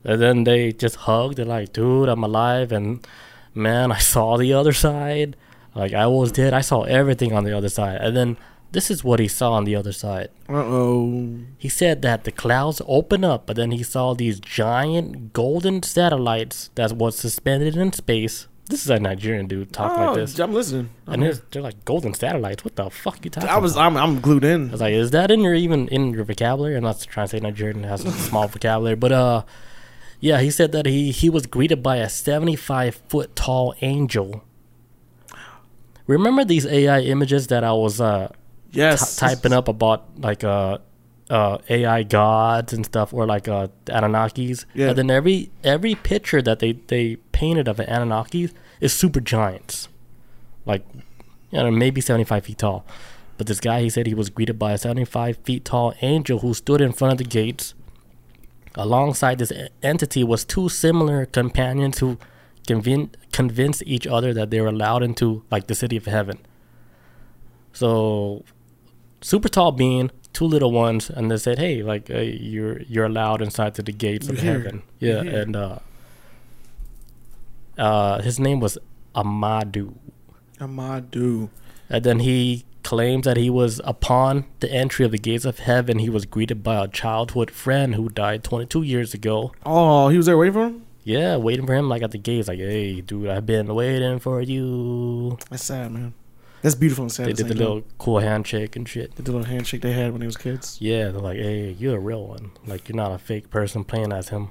And then they just hugged. They're like, "Dude, I'm alive." And man, I saw the other side. Like I always did. I saw everything on the other side. And then this is what he saw on the other side. Uh oh. He said that the clouds opened up, but then he saw these giant golden satellites that was suspended in space. This is a Nigerian dude talking Oh, like this, I'm listening. and they're, they're like golden satellites. What the fuck you talking? I was about? I'm, I'm glued in. I was like, is that in your even in your vocabulary? I'm not trying to say Nigerian has a small (laughs) vocabulary, but uh, yeah, he said that he he was greeted by a 75 foot tall angel. Remember these AI images that I was uh t- typing up about like uh uh AI gods and stuff or like uh Anunnakis. Yeah. And then every every picture that they they painted of an Anunnakis is super giants. Like you know, maybe 75 feet tall. But this guy, he said he was greeted by a 75 feet tall angel who stood in front of the gates. Alongside this entity was two similar companions who convin- convinced each other that they were allowed into like the city of heaven. So, super tall being, two little ones, and they said, "Hey, like uh, you're you're allowed inside to the gates of You're here. heaven." Yeah, and uh, uh, his name was Amadu. Amadu. And then he claims that he was upon the entry of the gates of heaven. He was greeted by a childhood friend who died 22 years ago. Oh, he was there waiting for him. Yeah, waiting for him like at the gates. Like, hey, dude, I've been waiting for you. That's sad, man. That's beautiful and sad. They did the little cool handshake and shit. They did the little handshake they had when they was kids. Yeah, they're like, hey, you're a real one. Like, you're not a fake person playing as him.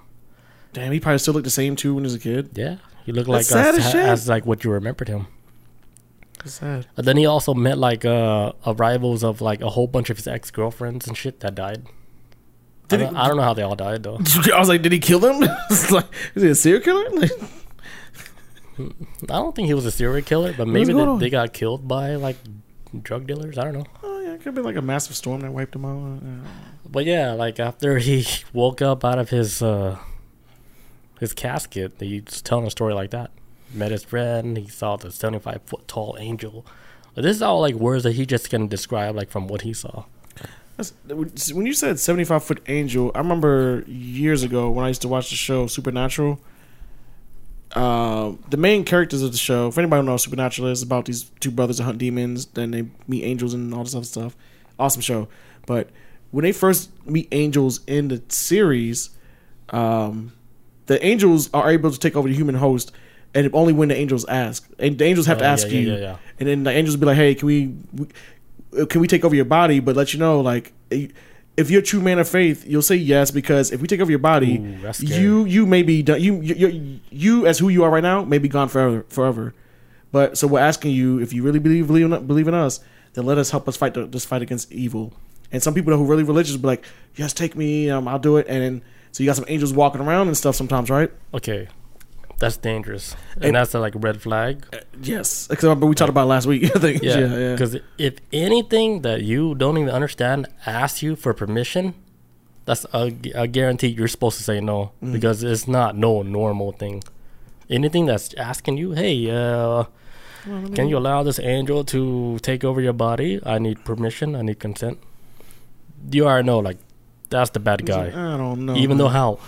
Damn, he probably still looked the same too when he was a kid. Yeah, he looked like sad as shit. as like what you remembered him. That's sad. And then he also met like uh arrivals of like a whole bunch of his ex girlfriends and shit that died. I Did he- don't, I don't know how they all died though. I was like, did he kill them? (laughs) Like, is he a serial killer? (laughs) Like, I don't think he was a serial killer, but maybe they, they got killed by like drug dealers. I don't know. oh yeah, it could have been like a massive storm that wiped them out. Uh, But yeah, like after he (laughs) woke up out of his uh his casket, he's telling a story like that. Met his friend, he saw the seventy five foot tall angel. This is all like words that he just can describe like from what he saw. That's, when you said 75 foot angel, I remember years ago when I used to watch the show Supernatural. Uh, the main characters of the show, if anybody knows Supernatural is, about these two brothers that hunt demons, then they meet angels and all this other stuff. Awesome show. But when they first meet angels in the series, um, the angels are able to take over the human host, and only when the angels ask. And the angels have to Oh, ask yeah, yeah, you. yeah, yeah. And then the angels will be like, "Hey, can we, we can we take over your body?" But let you know, like, eh, if you're a true man of faith, you'll say yes because if we take over your body, Ooh, you you may be done. You, you you you as who you are right now may be gone forever forever. But so we're asking you if you really believe believe in, believe in us, then let us help us fight the, this fight against evil. And some people who are really religious will be like, "Yes, take me, um, I'll do it." And so you got some angels walking around and stuff sometimes, right? Okay. That's dangerous. And, And- that's a like red flag. Yes, because remember we talked about last week. (laughs) I think. Yeah, yeah, yeah. Because if anything that you don't even understand asks you for permission, that's a, a guarantee you're supposed to say no Mm. because it's not no normal thing. Anything that's asking you, hey, uh, can you allow this angel to take over your body? I need permission. I need consent. You are no like that's the bad guy. I don't know. even though how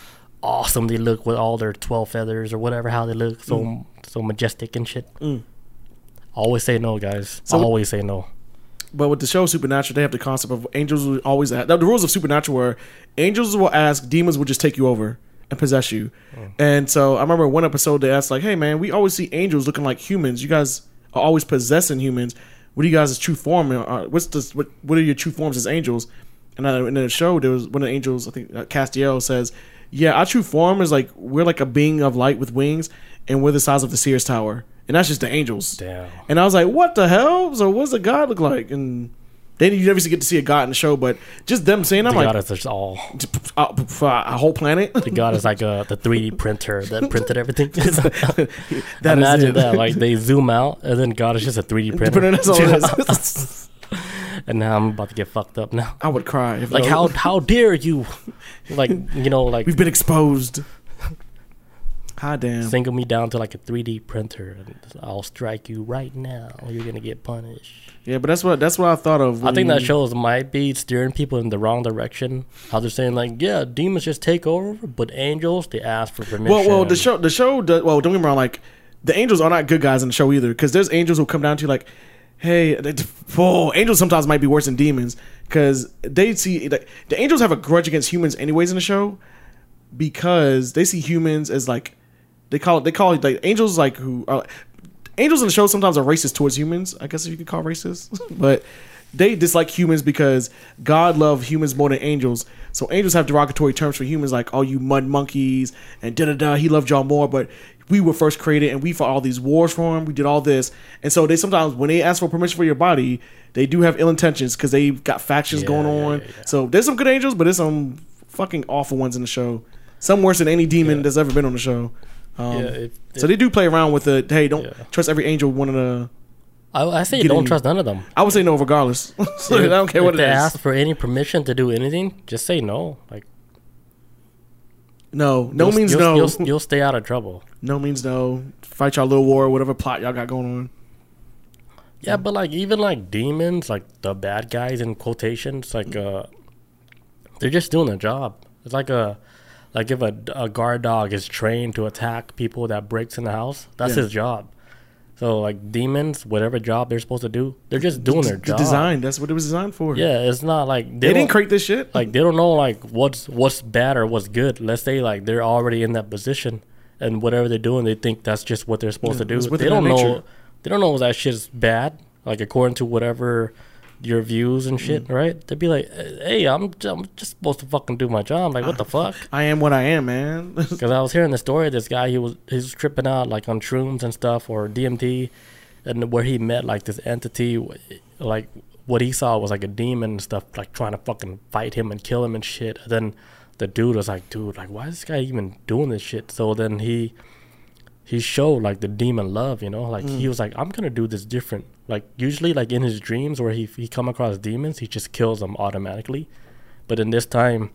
awesome they look with all their twelve feathers or whatever, how they look so so majestic and shit. Mm. Always say no, guys. So- Always say no. But with the show Supernatural, they have the concept of angels will always ask. The rules of Supernatural were angels will ask, demons will just take you over and possess you. And so I remember one episode they asked like, "Hey man, we always see angels looking like humans. You guys are always possessing humans. What are you guys' true form? Uh, What's this? What What are your true forms as angels?" And uh, in the show, there was one of the angels. I think uh, Castiel says, "Yeah, our true form is like we're like a being of light with wings, and we're the size of the Sears Tower, and that's just the angels." Damn. And I was like, what the hell? So what's a God look like? And then you never get to see a God in the show, but just them saying, I'm The like, god is just all. uh, a whole planet. The god is like a the 3D printer that printed everything. (laughs) that (laughs) Imagine that. Like they zoom out, and then God is just a 3D But printer. that's all (laughs) it is. And now I'm about to get fucked up now. I would cry. If Like how how dare you? Like you know like we've been exposed. Hot damn. single me down to like a 3D printer, and I'll strike you right now. You're gonna get punished. Yeah, but that's what that's what I thought of. I think that shows might be steering people in the wrong direction. How they're saying like, yeah, demons just take over, but angels they ask for permission. Well, well, the show, the show, does, well, don't get me wrong. Like, the angels are not good guys in the show either, because there's angels who come down to you like, hey, whoa, angels sometimes might be worse than demons, because they see like, the angels have a grudge against humans anyways in the show, because they see humans as like They call it. They call it like angels. Like who? Are, angels in the show sometimes are racist towards humans. I guess if you could call racist, (laughs) but they dislike humans because God loved humans more than angels. So angels have derogatory terms for humans, like "all you mud monkeys" and da da da. He loved y'all more, but we were first created and we fought all these wars for him. We did all this, and so they sometimes when they ask for permission for your body, they do have ill intentions because they got factions Yeah, going on. yeah, yeah. So there's some good angels, but there's some fucking awful ones in the show. Some worse than any demon Yeah. that's ever been on the show. Um, yeah, if, so they do play around with it. Hey, don't Yeah. trust every angel. One of the I, I say Get don't in- trust none of them. I would say no, regardless. (laughs) So I don't care if what it they is. ask for any permission to do anything, just say no. Like no, no you'll- means you'll, no. You'll, you'll stay out of trouble. no means no. Fight y'all little war, whatever plot y'all got going on. Yeah, but like even like demons, like the bad guys in quotations, like uh, they're just doing their job. It's like a like if a, a guard dog is trained to attack people that breaks in the house, that's Yeah. his job. So like demons, whatever job they're supposed to do, they're just doing their The job. design. That's what it was designed for. Yeah, it's not like They, they, didn't create this shit. like they don't know like what's what's bad or what's good. Let's say like they're already in that position, and whatever they're doing, they think that's just what they're supposed Yeah, to do. They don't know. They don't know that shit's bad. Like according to whatever your views and shit, Mm. right? They'd be like, "Hey, I'm I'm just supposed to fucking do my job. Like, what the fuck?" (laughs) I am what I am, man. (laughs) Because I was hearing the story of this guy. He was he was tripping out like on shrooms and stuff or DMT, and where he met like this entity, like what he saw was like a demon and stuff, like trying to fucking fight him and kill him and shit. And then the dude was like, "Dude, like why is this guy even doing this shit?" So then he he showed like the demon love, you know, like he mm. was like, "I'm gonna do this different." Like usually, like in his dreams where he he come across demons, he just kills them automatically. But in this time,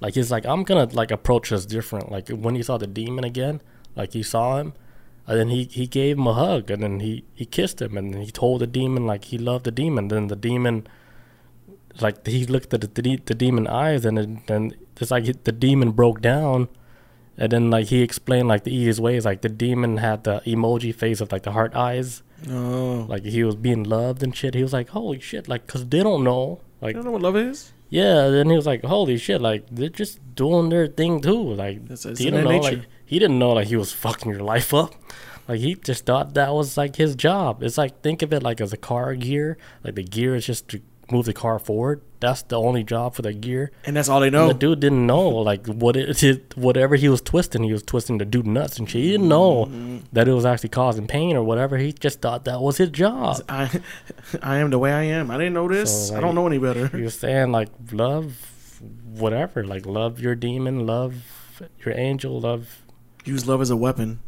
like he's like, I'm gonna like approach this different. Like when he saw the demon again, like he saw him, and then he he gave him a hug, and then he he kissed him, and he told the demon like he loved the demon. Then the demon, like he looked at the the, the demon eyes, and then then it's like he- the demon broke down, and then like he explained like the easiest ways. Like the demon had the emoji face of like the heart eyes, oh, like he was being loved and shit. He was like, holy shit, like because they don't know, like you don't know what love is? yeah, then he was like, "Holy shit! Like they're just doing their thing too. Like It's- it's he didn't know, nature. like he didn't know, like he was fucking your life up. Like he just thought that was like his job. It's like think of it like as a car gear. Like the gear is just to move the car forward. That's the only job for the gear. And that's all they And know. the dude didn't know like what it, it (laughs) whatever he was twisting, he was twisting the dude nuts and shit. He didn't know Mm-hmm. that it was actually causing pain or whatever. He just thought that was his job. I, (laughs) I am the way I am. I didn't know this. So, I don't know any better. You're saying like love, whatever. Like love your demon, love your angel, love. Use love as a weapon.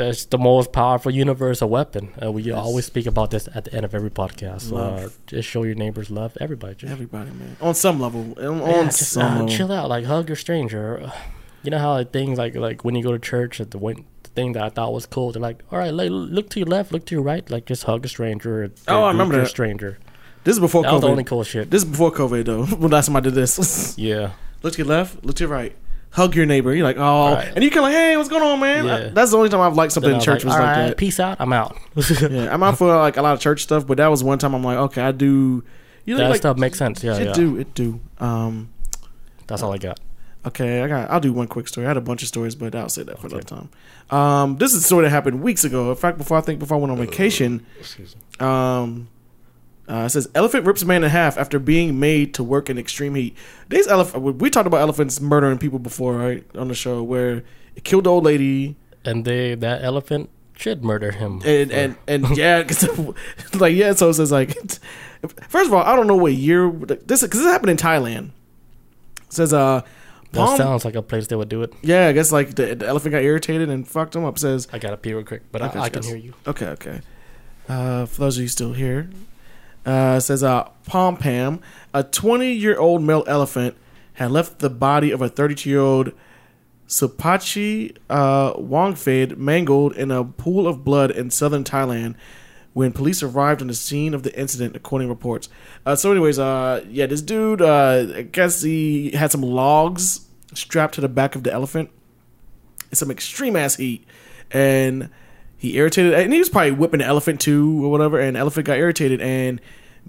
That's the most powerful universal weapon. Uh, we Yes. always speak about this at the end of every podcast. Uh, Love. just show your neighbors love. Everybody, just, Everybody, man. On some level. On, yeah, just some uh, level. chill out. Like hug your stranger. (sighs) You know how like, things like like when you go to church at the thing that I thought was cool. They're like, all right, like, look to your left, look to your right. Like just hug a stranger. Oh, I remember a that. stranger. This is before That was the COVID. only cool shit. This is before COVID, though. (laughs) when last time I did this. (laughs) Yeah. look to your left, look to your right. Hug your neighbor. You're like, oh. Right. And you kind of like, hey, what's going on, man? Yeah. I- that's the only time I've liked something in church like, was like right, that. peace out. I'm out. (laughs) yeah, I'm out for like a lot of church stuff, but that was one time I'm like, okay, I do. You know, that like, stuff makes sense. Yeah, it yeah. do, it do. Um, That's all I got. Okay, I got. I'll do one quick story. I had a bunch of stories, but I'll say that for another time. Um, this is a story that happened weeks ago. In fact, before I think before I went on vacation, Excuse me. um, uh, it says elephant rips man in half after being made to work in extreme heat. These elephant. We talked about elephants murdering people before, right, on the show where it killed the old lady And they that elephant should murder him. and and and (laughs) yeah, 'cause, (laughs) like yeah. So it says like, (laughs) first of all, I don't know what year this because this happened in Thailand. It says uh, that sounds like a place they would do it. yeah, I guess like the, the elephant got irritated and fucked him up. It says I gotta pee real quick, but Okay, I, I can hear you. Okay, okay. Uh, for those of you still here, uh, says uh, Pom Pam, a 20 year old male elephant, had left the body of a 32 year old Supachi uh, Wongfed mangled in a pool of blood in southern Thailand when police arrived on the scene of the incident, according to reports. Uh, so, anyways, uh, yeah, this dude, uh, I guess he had some logs strapped to the back of the elephant in some extreme ass heat, and he irritated, and he was probably whipping the elephant too or whatever, and elephant got irritated, and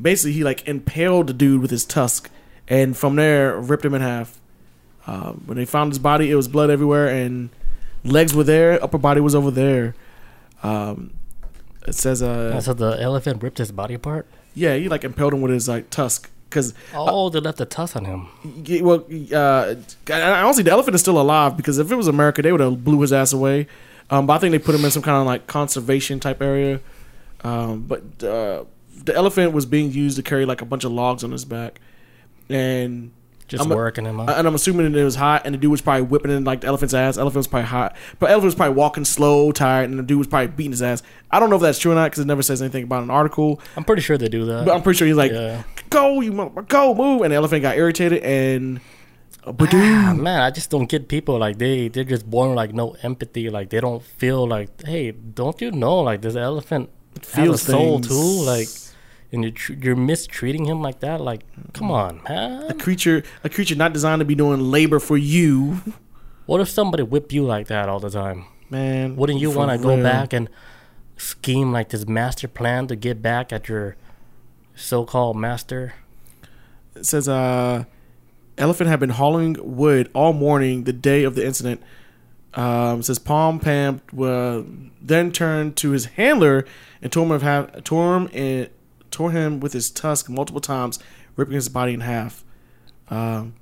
basically he like impaled the dude with his tusk, and from there ripped him in half. Um, when they found his body, it was blood everywhere, and legs were there, upper body was over there. Um, it says, uh, so the elephant ripped his body apart. yeah, he like impaled him with his like tusk. Cause Oh, they left the tusk on him. Yeah, well, uh, I- honestly, the elephant is still alive because if it was America, they would have blew his ass away. Um, but I think they put him in some kind of like conservation type area. Um, but uh, the elephant was being used to carry like a bunch of logs on his back, and Just I'm working him up. and I'm assuming that it was hot, and the dude was probably whipping in like the elephant's ass. Elephant was probably hot, but elephant was probably walking slow, tired, and the dude was probably beating his ass. I don't know if that's true or not because it never says anything about an article. I'm pretty sure they do that. But I'm pretty sure he's like, Yeah. "Go, you motherfucker, go, move!" And the elephant got irritated and. But Ah, man, I just don't get people like they they're just born like no empathy. Like they don't feel like, hey, don't you know like this elephant feels soul too? Like, and you're tr- you're mistreating him like that. Like, come on, man. a creature a creature not designed to be doing labor for you What if somebody whipped you like that all the time? man Wouldn't you want to go back and scheme like this master plan to get back at your so-called master? it says uh elephant had been hauling wood all morning the day of the incident um says Pom Pam uh, then turned to his handler and told him of tore him and tore him with his tusk multiple times ripping his body in half um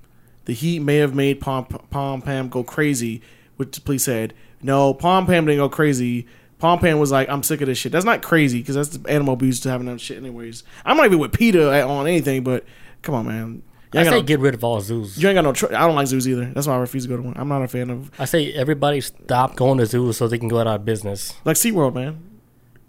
the heat may have made Pom Pom Pam go crazy, which the police said. No, Pom Pam didn't go crazy. Pom Pam was like, "I'm sick of this shit." That's not crazy because that's animal abuse to having that shit anyways. I'm not even with PETA on anything, but come on, man. I say no, get rid of all zoos. you ain't got no. Tr- I don't like zoos either. That's why I refuse to go to one. I'm not a fan of I say everybody stop going to zoos so they can go out of business. like SeaWorld, man.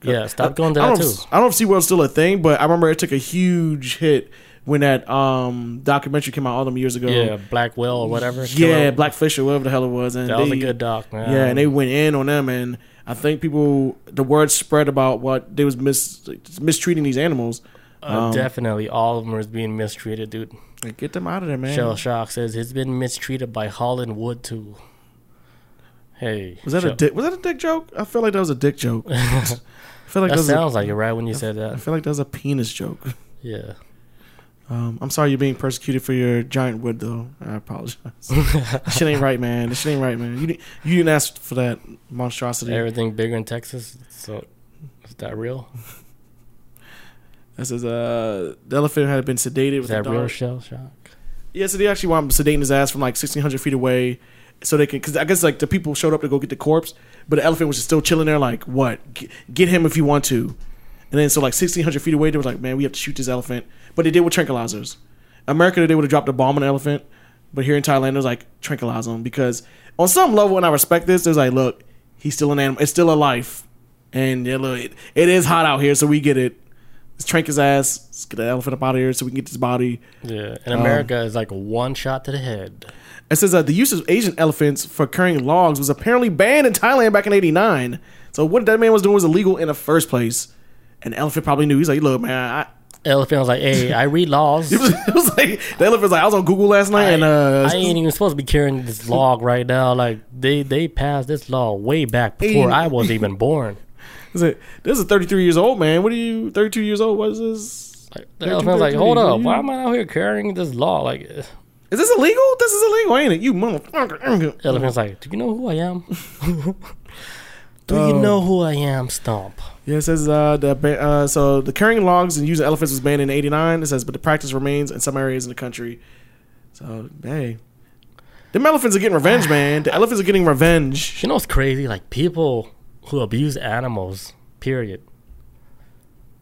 Yeah, stop going to I that too. if, I don't know if SeaWorld's still a thing, but I remember it took a huge hit when that um documentary came out all them years ago. Yeah, black whale or whatever. Yeah, Blackfish or whatever the hell it was, and That was a good doc, man. Yeah, and they went in on them, and I think people the word spread about what they was mis- mistreating these animals. Uh, um, definitely all of them are being mistreated, dude. Get them out of there, man. Shell Shock says he's been mistreated by Holland Wood too. Hey, was that a dick? Was that a dick joke? I feel like that was a dick joke. (laughs) I feel like That that was a, sounds like it, right? When you said that. I feel like that was a penis joke. yeah. Um, I'm sorry you're being persecuted for your giant wood, though. I apologize. this shit ain't right, man. This shit ain't right, man. You di- you didn't ask for that monstrosity. Everything bigger in Texas. So is that real? That says uh, the elephant had been sedated Is with that a real. Shell Shock? Yeah, so they actually wound up sedating his ass from like 1,600 feet away, so they can. Because I guess like the people showed up to go get the corpse, but the elephant was just still chilling there. Like, what? G- Get him if you want to. And then so like 1,600 feet away, they were like, man, we have to shoot this elephant. But they did with tranquilizers. America, they would have dropped a bomb on the elephant, but here in Thailand, it was like tranquilize him because on some level, and I respect this, there's like, look, he's still an animal. It's still a life, and yeah, look, it, it is hot out here, so we get it. Let's trank his ass. Let's get the elephant up out of here so we can get his body. Yeah, Um, America is like one shot to the head. It says that the use of Asian elephants for carrying logs was apparently banned in Thailand back in '89. So what that man was doing was illegal in the first place. And elephant probably knew. He's like, "Look, man, I, Elephant was like, "Hey, I read laws. (laughs) it, was, it was like the elephant was like, I was on Google last night, I, and uh, I ain't even supposed to be carrying this log right now. Like they they passed this law way back before I was even born. (laughs) Is it- this is 33 years old, man. What are you? 32 years old? What is this? Like, the 32, elephant's like, hold up, why am I out here carrying this law? Like, uh, Is this illegal? This is illegal, ain't it? You motherfucker. elephant's like, do you know who I am? (laughs) do you Oh. know who I am? Stomp. Yeah, it says uh, the uh, so the carrying logs and using elephants was banned in '89. It says, but the practice remains in some areas in the country. So hey, them elephants are getting revenge, (sighs) man. The elephants are getting revenge. You know what's crazy? Like people who abuse animals. Period.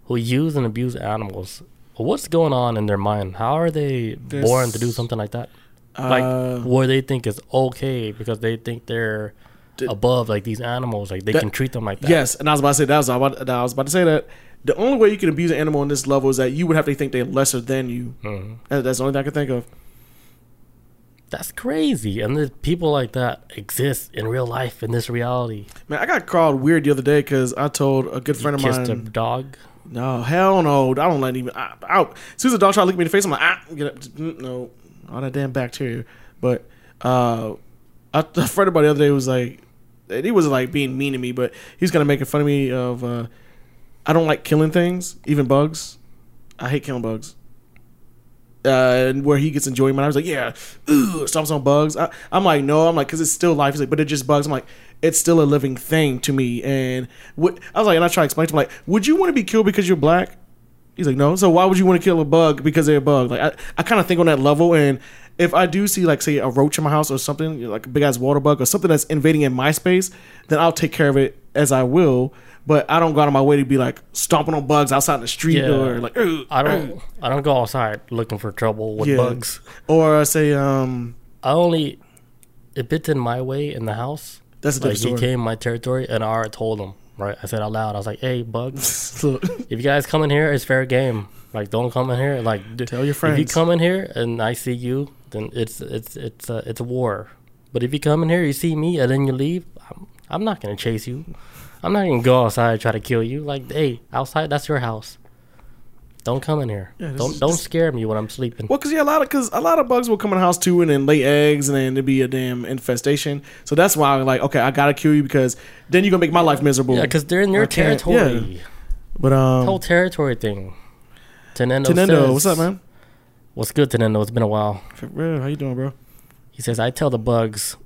Who use and abuse animals. What's going on in their mind? How are they There's- born to do something like that? like Uh, where they think is okay because they think they're above like these animals like they That- can treat them like that yes, and I was about to say that. Was about, I was about to say that. The only way you can abuse an animal on this level is that you would have to think they're lesser than you. Mhm. That's the only thing I can think of. That's crazy and the people like that exist in real life in this reality Man, I got called weird the other day because I told a good you friend of kissed mine. a dog No, hell no. I don't let even. I, I, as soon as the dog tried to look me in the face, I'm like, ah, get up. Mm, No, all that damn bacteria. But uh, I, (laughs) a friend of mine the other day was like, and he wasn't like being mean to me, but he was kind of making fun of me of. Uh, I don't like killing things, even bugs. I hate killing bugs. Uh, and where he gets enjoyment. I was like, yeah, ooh, stomps on bugs. I, I'm like, no, I'm like, because it's still life. He's like, but it just bugs. I'm like, it's still a living thing to me. And what, I was like, and I try to explain to him, like, would you want to be killed because you're black? He's like, no. So why would you want to kill a bug because they're a bug? Like, I, I kind of think on that level. And if I do see, like, say, a roach in my house or something, like a big ass water bug or something that's invading in my space, then I'll take care of it as I will. But I don't go out of my way to be like stomping on bugs outside in the street Yeah. or like, "Ugh, I don't. I don't go outside looking for trouble with Yeah. bugs. Or uh, say, um, I only if it's in my way in the house. that's a Like different he story. came my territory, and I already told him. Right, I said out loud. I was like, "Hey, bugs, (laughs) if you guys come in here, it's fair game. Like, don't come in here. Like, Tell your friends. If you come in here and I see you, then it's it's it's a it's a war. But if you come in here, you see me, and then you leave, I'm, I'm not gonna chase you. I'm not even gonna go outside and try to kill you. Like, hey, outside, that's your house. Don't come in here. Yeah, don't is- don't scare me when I'm sleeping. Well, because yeah, a lot of because a lot of bugs will come in the house too, and then lay eggs, and then it'd be a damn infestation. So that's why I'm like, okay, I gotta kill you because then you're gonna make my life miserable. Yeah, because they're in your territory. but um, Whole territory thing. Tenendo, Tenendo, says, what's up, man? What's good, Tenendo? It's been a while. For real, how you doing, bro? He says, I tell the bugs,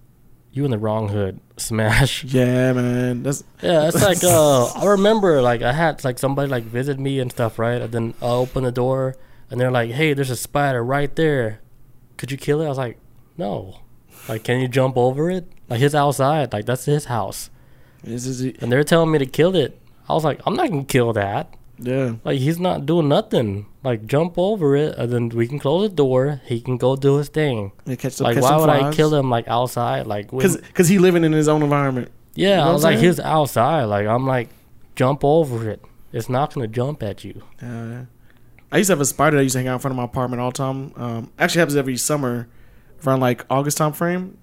you in the wrong hood. Smash. (laughs) Yeah, man. That's Yeah, it's like (laughs) uh, I remember like I had like somebody like visit me and stuff, right? And then I open the door and they're like, "Hey, there's a spider right there. Could you kill it?" I was like, "No." Like, can you jump over it? Like, he's outside. Like, that's his house. this is. And they're telling me to kill it. I was like, I'm not gonna kill that. Yeah, Like, he's not doing nothing. Like, jump over it, and then we can close the door. He can go do his thing. Like, why would I kill him like outside? Like, Because because he living in his own environment. Yeah, You know I was like, he's outside. Like, I'm like, jump over it. It's not gonna jump at you. Yeah. I used to have a spider that used to hang out in front of my apartment all the time. Um, actually happens every summer, around like August time frame.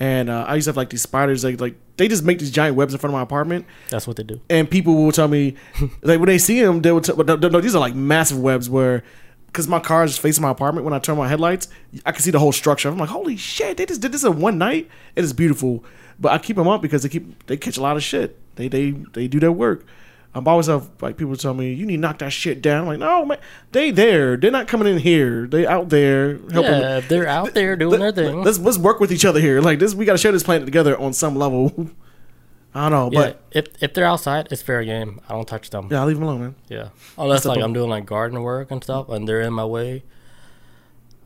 And uh, I used to have like these spiders, like like they just make these giant webs in front of my apartment. That's what they do. and people will tell me (laughs) like when they see them they will no, no, these are like massive webs where because my car is facing my apartment when i turn my headlights i can see the whole structure. I'm like holy shit they just did this in one night? It is beautiful. But i keep them up because they keep they catch a lot of shit. They they they do their work I'm always have like people tell me you need to knock that shit down. I'm like no man, they there. They're not coming in here. They out there helping. Yeah, they're out there doing their thing. Let's let's work with each other here. Like this, we got to share this planet together on some level. (laughs) I don't know, yeah, but if if they're outside, it's fair game. I don't touch them. yeah, I'll leave them alone, man. Yeah, unless like I'm doing like garden work and stuff, and they're in my way.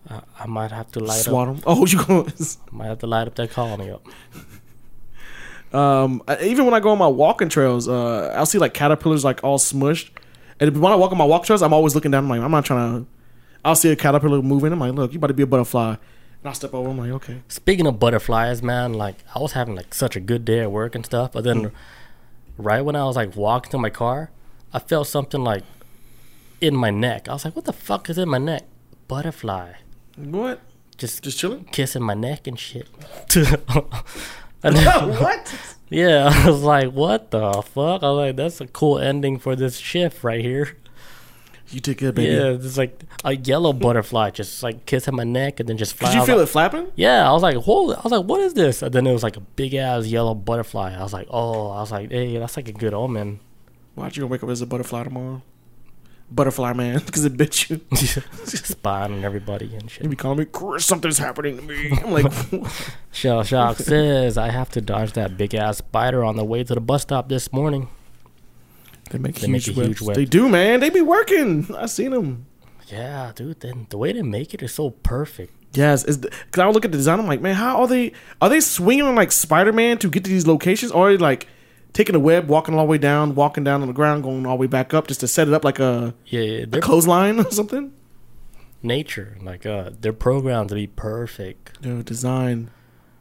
Uh, I might have to light Swat up. them. Oh, (laughs) you going? Might have to light up that colony up. (laughs) Um, even when I go on my walking trails, uh, I'll see like caterpillars like all smushed. And when I walk on my walk trails, I'm always looking down. I'm like, I'm not trying to. I'll see a caterpillar moving. I'm like, look, you about to be a butterfly. And I'll step over. I'm like, okay. Speaking of butterflies, man, like I was having like such a good day at work and stuff, but then right when I was like walking to my car, I felt something like in my neck. I was like, "What the fuck is in my neck?" Butterfly, What? just Just chilling? kissing my neck and shit. (laughs) (laughs) And (laughs) then- what? yeah, (laughs) I was like, "What the fuck?" I was like, "That's a cool ending for this shift right here." You took it, baby. Yeah, it's like a yellow butterfly just like kissing my neck and then just fly. Did you I feel like- it flapping? Yeah, I was like, "Whoa!" I was like, "What is this?" And then it was like a big ass yellow butterfly. I was like, "Oh!" I was like, "Hey, that's like a good omen." Watch, you gonna wake up as a butterfly tomorrow. Butterfly man, (laughs) because it bit you. (laughs) Spying on everybody and shit. You be calling me, Chris, something's happening to me. I'm like, (laughs) Shell Shock says I have to dodge that big ass spider on the way to the bus stop this morning. they make They huge make a webs. huge web. They do, man. They be working. I seen them. Yeah, dude. Then the way they make it is so perfect. Yes, is because I look at the design. I'm like, man, how are they? Are they swinging on like Spider Man to get to these locations, or like taking a web, walking all the way down, walking down on the ground, going all the way back up, just to set it up like a, Yeah, yeah a clothesline or something? nature. Like, uh, they're programmed to be perfect. Dude, design.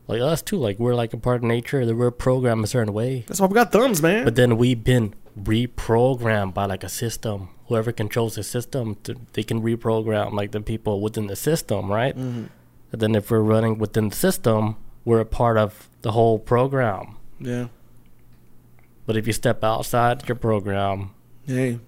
Like us too. Like we're like a part of nature. That we're programmed a certain way. That's why we got thumbs, man. But then we've been reprogrammed by like a system. Whoever controls the system, to, they can reprogram like the people within the system, right? Mm-hmm. And then if we're running within the system, we're a part of the whole program. yeah. But if you step outside your program, Hey,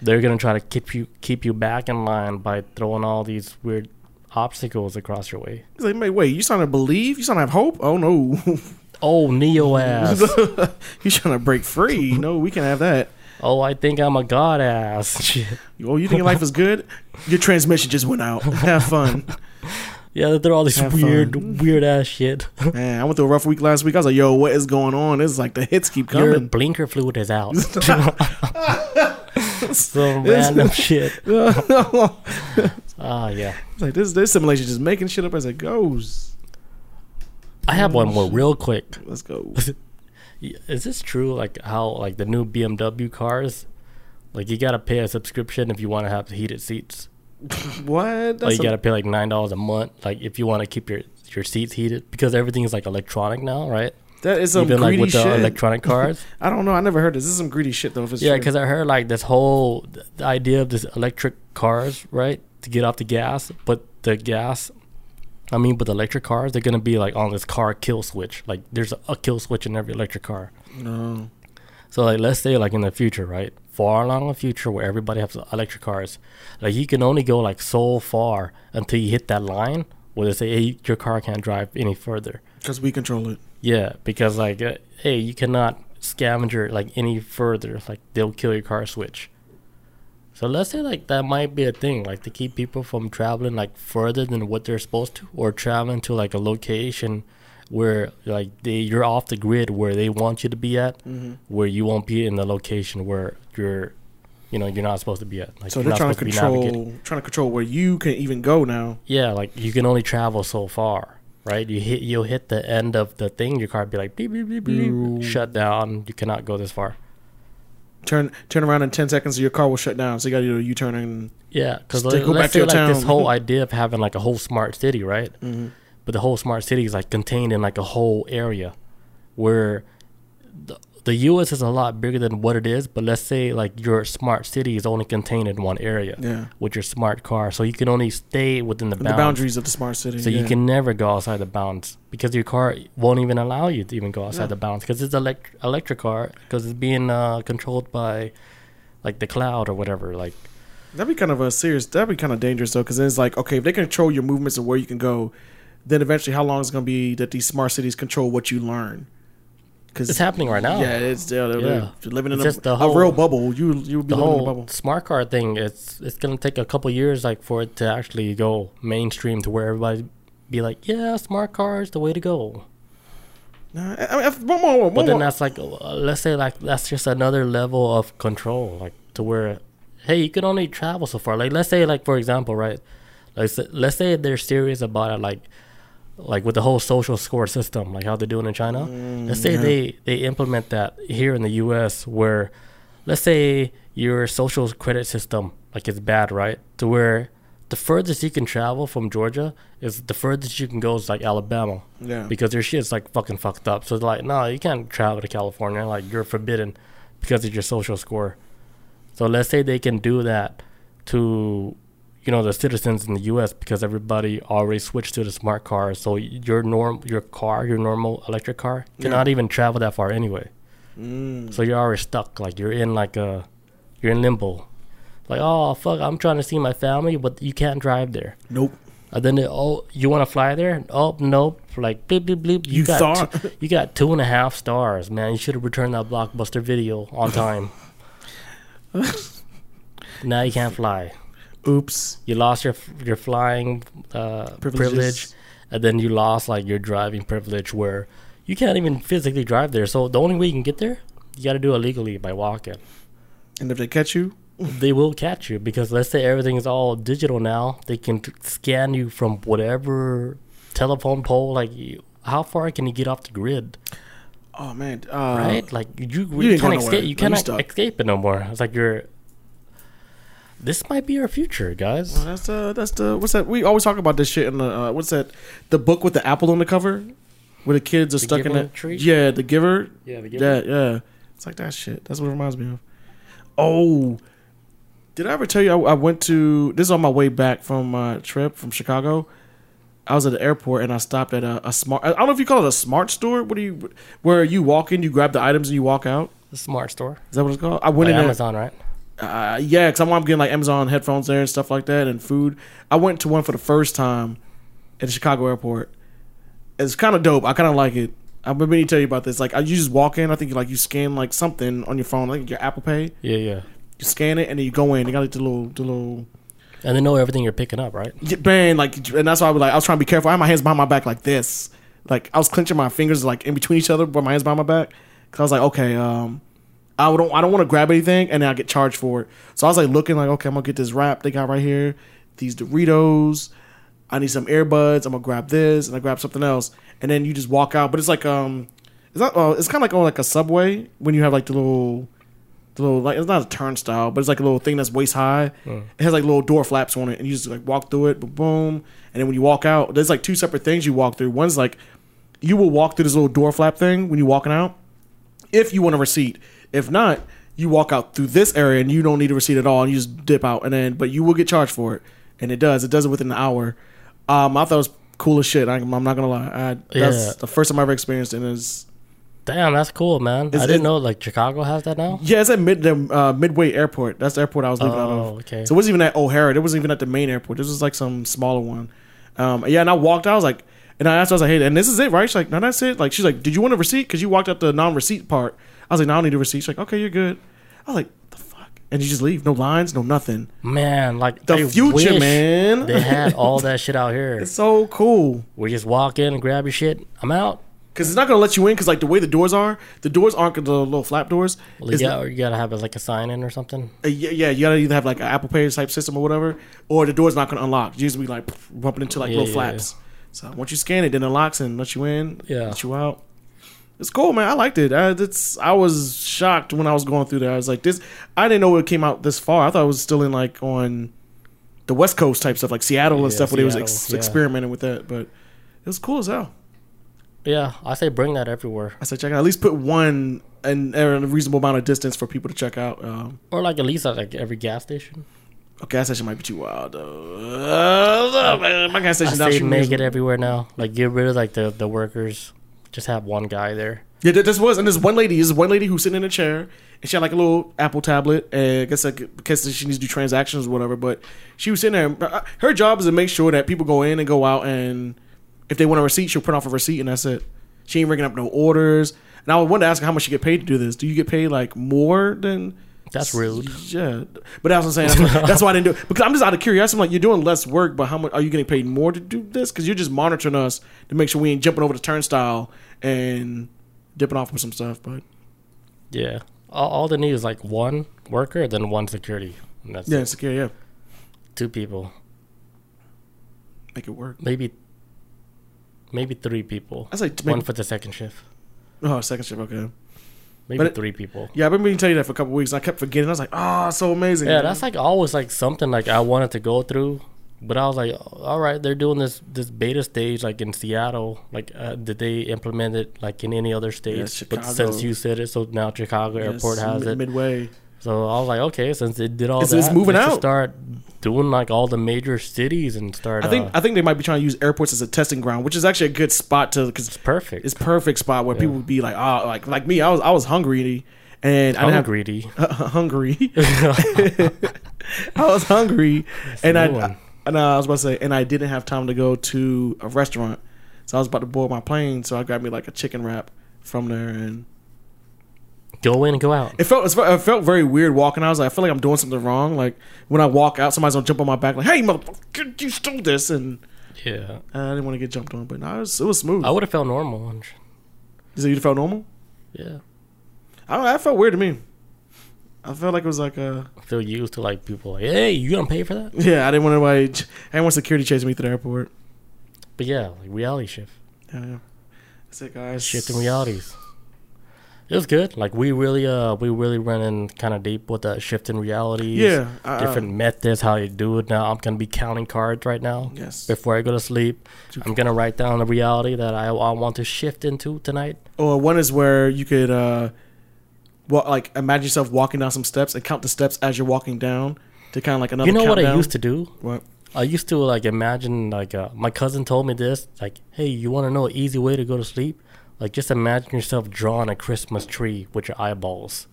they're gonna try to keep you keep you back in line by throwing all these weird obstacles across your way. he's like, wait, wait, you trying to believe? You trying to have hope? Oh no, (laughs) Oh, Neo ass. (laughs) you trying to break free? No, we can have that. Oh, I think I'm a god ass. (laughs) Oh, you think life is good? Your transmission just went out. Have fun. Yeah, they're all these Have weird, fun. weird ass shit. (laughs) Man, I went through a rough week last week. I was like, yo, what is going on? It's like the hits keep Your coming. blinker fluid is out. (laughs) (laughs) Some random shit. Ah, yeah. It's like this this simulation just making shit up as it goes. I have one more real quick. Let's go. Is this true? Like how like the new BMW cars, like you gotta pay a subscription if you want to have heated seats. What? Like you a- gotta pay like nine dollars a month. Like if you want to keep your your seats heated because everything is like electronic now, right? that is some Even like greedy with the shit. electronic (laughs) cars. I don't know. I never heard this. This is some greedy shit though. If it's yeah, because I heard like this whole the idea of this electric cars, right? To get off the gas, but the gas. I mean, but the electric cars, they're gonna be like on this car kill switch. Like, there's a, a kill switch in every electric car. no. So like let's say like in the future, right? Far along in the future where everybody has electric cars, like you can only go like so far until you hit that line where they say, hey, your car can't drive any further. Because we control it. Yeah, because like, uh, hey, you cannot scavenger like any further. Like they'll kill your car switch. So let's say like that might be a thing, like to keep people from traveling like further than what they're supposed to, or traveling to like a location where like they you're off the grid where they want you to be at, Mm-hmm. where you won't be in the location where you're, you know, you're not supposed to be at. Like So you're they're not trying to supposed be navigating. control, trying to control where you can even go now. Yeah, like you can only travel so far, right? You hit you'll hit the end of the thing, your car be like beep beep beep beep, Ooh. shut down. You cannot go this far. Turn turn around in ten seconds, your car will shut down. So you got to do a U turn and. Yeah, because Stick- go back let's to say like this whole (laughs) idea of having like a whole smart city, right? Mhm. But the whole smart city is like contained in like a whole area, where the the U.S. is a lot bigger than what it is. But let's say like your smart city is only contained in one area Yeah. with your smart car, so you can only stay within the The boundaries of the smart city. So yeah. you can never go outside the bounds because your car won't even allow you to even go outside Yeah. the bounds because it's elect- electric car because it's being uh, controlled by like the cloud or whatever. Like That'd be kind of a serious. That'd be kind of dangerous though, because it's like, okay, if they control your movements and where you can go, then eventually, how long is it going to be that these smart cities control what you learn? Because it's happening right now. Yeah, it's Yeah. living in It's a, the a real bubble. You you would be the living in a whole bubble. smart car thing. It's it's gonna take a couple years like for it to actually go mainstream to where everybody be like, yeah, smart car is the way to go. Nah, I, I- one more, one But then more. that's like, let's say like that's just another level of control, like to where, hey, you can only travel so far. Like let's say like for example, right? Like let's say they're serious about it, like like with the whole social score system, like how they're doing in China. let's say Mm, yeah. they they implement that here in the U.S. where, let's say your social credit system like is bad, right? To where the furthest you can travel from Georgia is the furthest you can go is like Alabama yeah, because their shit's like fucking fucked up. So it's like, no, you can't travel to California. Like you're forbidden because of your social score. So let's say they can do that to, you know, the citizens in the U.S. because everybody already switched to the smart car. So your norm, your car, your normal electric car cannot even travel that far anyway. Mm. So you're already stuck. Like you're in like a, you're in limbo. Like oh fuck, I'm trying to see my family, but you can't drive there. nope. And then they, oh, you want to fly there? Oh nope. Like bleep bleep bleep. You got thought. two, you got two and a half stars, man. You should have returned that blockbuster video on time. (laughs) now you can't fly. Oops. You lost your your flying uh, privilege, and then you lost like your driving privilege, where you can't even physically drive there. So the only way you can get there, you got to do it legally by walking. And if they catch you, they will catch you because let's say everything is all digital now. They can t- scan you from whatever telephone pole. Like, you, how far can you get off the grid? oh man, uh, right? Like you, you you can't escape. You cannot escape it no more. It's like you're. This might be our future, guys. Well, that's the that's the what's that? We always talk about this shit in the uh, what's that? The book with the apple on the cover, where the kids are The stuck in Giver it. tree? Yeah, the giver. Yeah, the Yeah, yeah. It's like that shit. That's what it reminds me of. Oh, did I ever tell you I, I went to? This is on my way back from my trip from Chicago. I was at the airport and I stopped at a, a smart. I don't know if you call it a smart store. What do you? Where you walk in, you grab the items and you walk out. The smart store. Is that what it's called? I went Like in there. Amazon, right? Uh, yeah, because I'm, getting like Amazon headphones there and stuff like that and food. I went to one for the first time at the Chicago airport. It's kind of dope. I kind of like it. I've been meaning to tell you about this. Like, I- you just walk in. I think like you scan like something on your phone, like your Apple Pay. Yeah, yeah. You scan it and then you go in. They got like the little, the little And they know everything you're picking up, right? Yeah, man, like, and that's why I was like, I was trying to be careful. I had my hands behind my back like this, like I was clenching my fingers like in between each other, but my hands behind my back, because I was like, okay, um, I don't, I don't want to grab anything, and then I get charged for it. So I was like looking like, okay, I'm gonna get this wrap they got right here, these Doritos. I need some earbuds. I'm gonna grab this, and I grab something else, and then you just walk out. But it's like, um, it's not, uh, it's kind of like on like a subway when you have like the little the little like it's not a turnstile, but it's like a little thing that's waist high. It has like little door flaps on it, and you just like walk through it, boom, boom, and then when you walk out, there's like two separate things you walk through. One's like you will walk through this little door flap thing when you're walking out, if you want a receipt. If not, you walk out through this area and you don't need a receipt at all, and you just dip out, and then but you will get charged for it, and it does. It does it within an hour. Um, I thought it was cool as shit. I, I'm not gonna lie. I, that's Yeah. the first time I ever experienced it's Damn, that's cool, man. Is I didn't it- know like Chicago has that now. Yeah, it's at mid uh, Midway Airport. That's the airport I was leaving out Oh, of. okay. So it wasn't even at O'Hare. It wasn't even at the main airport. This was like some smaller one. Um, yeah, and I walked out. I was like, and I asked her, I was like, hey, and this is it, right? She's like, no, that's it. Like, she's like, did you want a receipt? Because you walked out the non-receipt part. I was like, no, I don't need a receipt. She's like, okay, you're good. I was like, the fuck? And you just leave, no lines, no nothing. Man, like The future, man. They had all that (laughs) shit out here. It's so cool. We just walk in and grab your shit. I'm out. Because it's not gonna let you in. Because like the way the doors are, the doors aren't the little flap doors. Well, It's yeah, or you gotta have like a sign in or something. Uh, yeah, yeah, you gotta either have like an Apple Pay type system or whatever, or the door's not gonna unlock. You usually be like bumping into like Yeah, little yeah, flaps. So once you scan it, then it locks and lets you in, Yeah. lets you out. It's cool, man. I liked it. I, it's, I was shocked when I was going through there. I was like, this. I didn't know it came out this far. I thought it was still in like on the West Coast type stuff, like Seattle and Yeah, stuff, where they was ex- yeah. experimenting with that. But it was cool as hell. Yeah, I say bring that everywhere, I say check out. At least put one and a reasonable amount of distance for people to check out. Um, or like at least at like every gas station. a gas station might be too wild though. Uh, my gas station. I say make it everywhere now. Like get rid of like the the workers. Just have one guy there. Yeah, this was, and there's one lady. There's one lady who's sitting in a chair, and she had like a little Apple tablet, and I guess like because she needs to do transactions or whatever. But she was sitting there. uh, Her job is to make sure that people go in and go out, and if they want a receipt, she'll print off a receipt, and that's it. She ain't ringing up no orders. And I wanted to ask how much she get paid to do this. Do you get paid like more than? That's rude. Yeah, but that's what I'm saying. That's why, that's why I didn't do it because I'm just out of curiosity. I'm like, you're doing less work, but how much are you getting paid more to do this? Because you're just monitoring us to make sure we ain't jumping over the turnstile and dipping off with some stuff. But Yeah. All, all they need is like one worker, then one security. And that's yeah, it. secure. Yeah, two people, make it work. maybe, maybe three people. I say to One make, for the second shift. oh second shift. Okay. Maybe But three people. Yeah, I've been meaning to tell you that for a couple weeks. I kept forgetting. I was like, oh, so amazing. Yeah, that's like always like something like I wanted to go through, but I was like, all right, they're doing this this beta stage like in Seattle. Like, uh, did they implement it like in any other states? but since you said it, so now Chicago Yes, Airport has mid- it. midway. So I was like, okay, since it did all It's- that, it's moving out. start doing like all the major cities and start. I think uh, I think they might be trying to use airports as a testing ground, which is actually a good spot to because it's perfect. it's perfect spot where people would be like, oh, like like me. I was I was hungry and I didn't have (laughs) Hungry. hungry. (laughs) I was hungry, and I one. and uh, I was about to say, and I didn't have time to go to a restaurant, so I was about to board my plane. So I grabbed me like a chicken wrap from there, and go in and go out. it felt it felt- very weird walking. I was like, I feel like I'm doing something wrong. Like when I walk out, somebody's gonna jump on my back, like, "Hey, motherfucker, you stole this!" And Yeah, I didn't want to get jumped on, but no, it was, it was smooth. I would have felt normal. and sh- You felt normal? Yeah, I don't. That felt weird to me. I felt like it was like a I feel used to like people like, hey, you gonna pay for that? (laughs) yeah. I didn't want anybody. I didn't want security chasing me through the airport. But yeah, like reality shift. Yeah, yeah. That's it, guys. shifting realities. It was good. Like we really, uh, we really running kind of deep with the shifting realities. Yeah, uh, different methods how you do it. Now I'm gonna be counting cards right now Yes. before I go to sleep. I'm gonna write down the reality that I, I want to shift into tonight. Or one is where you could, uh, well, like imagine yourself walking down some steps and count the steps as you're walking down to kind of like another. you know what I used to do? What? I used to like imagine like uh, my cousin told me this like, hey, you want to know an easy way to go to sleep? Like just imagine yourself drawing a Christmas tree with your eyeballs,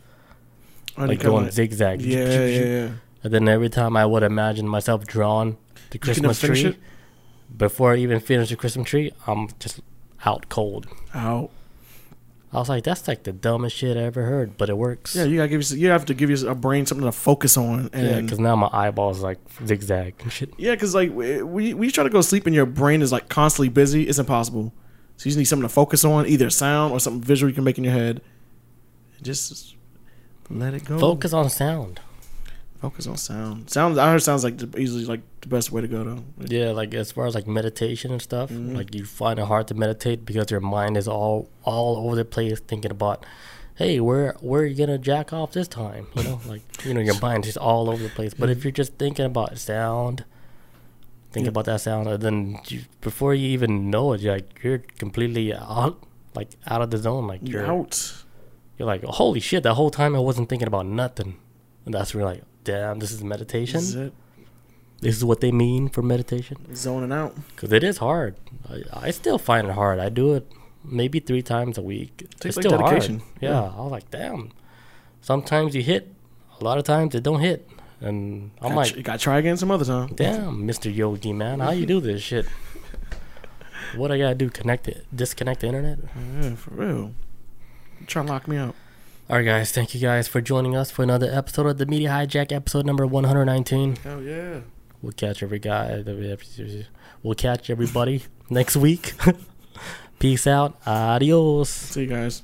And like going like- zigzag. Yeah, yeah, yeah. And then every time I would imagine myself drawing the Christmas tree, before I even finish the Christmas tree, I'm just out cold. Out. I was like, that's like the dumbest shit I ever heard, but it works. Yeah, you gotta give you, you have to give your brain something to focus on. Yeah, because now my eyeballs like zigzag and shit. Yeah, because like we we try to go to sleep and your brain is like constantly busy. It's impossible. So you just need something to focus on, either sound or something visual you can make in your head. Just let it go. Focus on sound. Focus on sound. Sounds I heard sounds like the, easily like the best way to go though. Yeah, like as far as like meditation and stuff, Mhm. like you find it hard to meditate because your mind is all all over the place thinking about, hey, where where are you gonna jack off this time? You know, like you know, your (laughs) mind is all over the place. But if you're just thinking about sound, think Yeah. about that sound, and then you, before you even know it, you're like you're completely out, like out of the zone. Like You're out. you're like, holy shit! That whole time I wasn't thinking about nothing, and that's when you're like, damn, this is meditation. This is it. This is what they mean for meditation. Zoning out. Because it is hard. I, I still find it hard. I do it maybe three times a week. Takes, it's like, still dedication. hard. Yeah, Yeah. I was like, damn. Sometimes you hit. A lot of times it don't hit. And I'm Gotta like, tr- gotta try again some other time. damn, Mr. Yogi, man. How you do this shit? what I gotta do? Connect it? Disconnect the internet? Yeah, for real. Try to lock me out. All right, guys. Thank you guys for joining us for another episode of the Media Hijack, episode number 119. Hell yeah. We'll catch every guy. We'll catch everybody (laughs) next week. (laughs) Peace out. Adios. See you guys.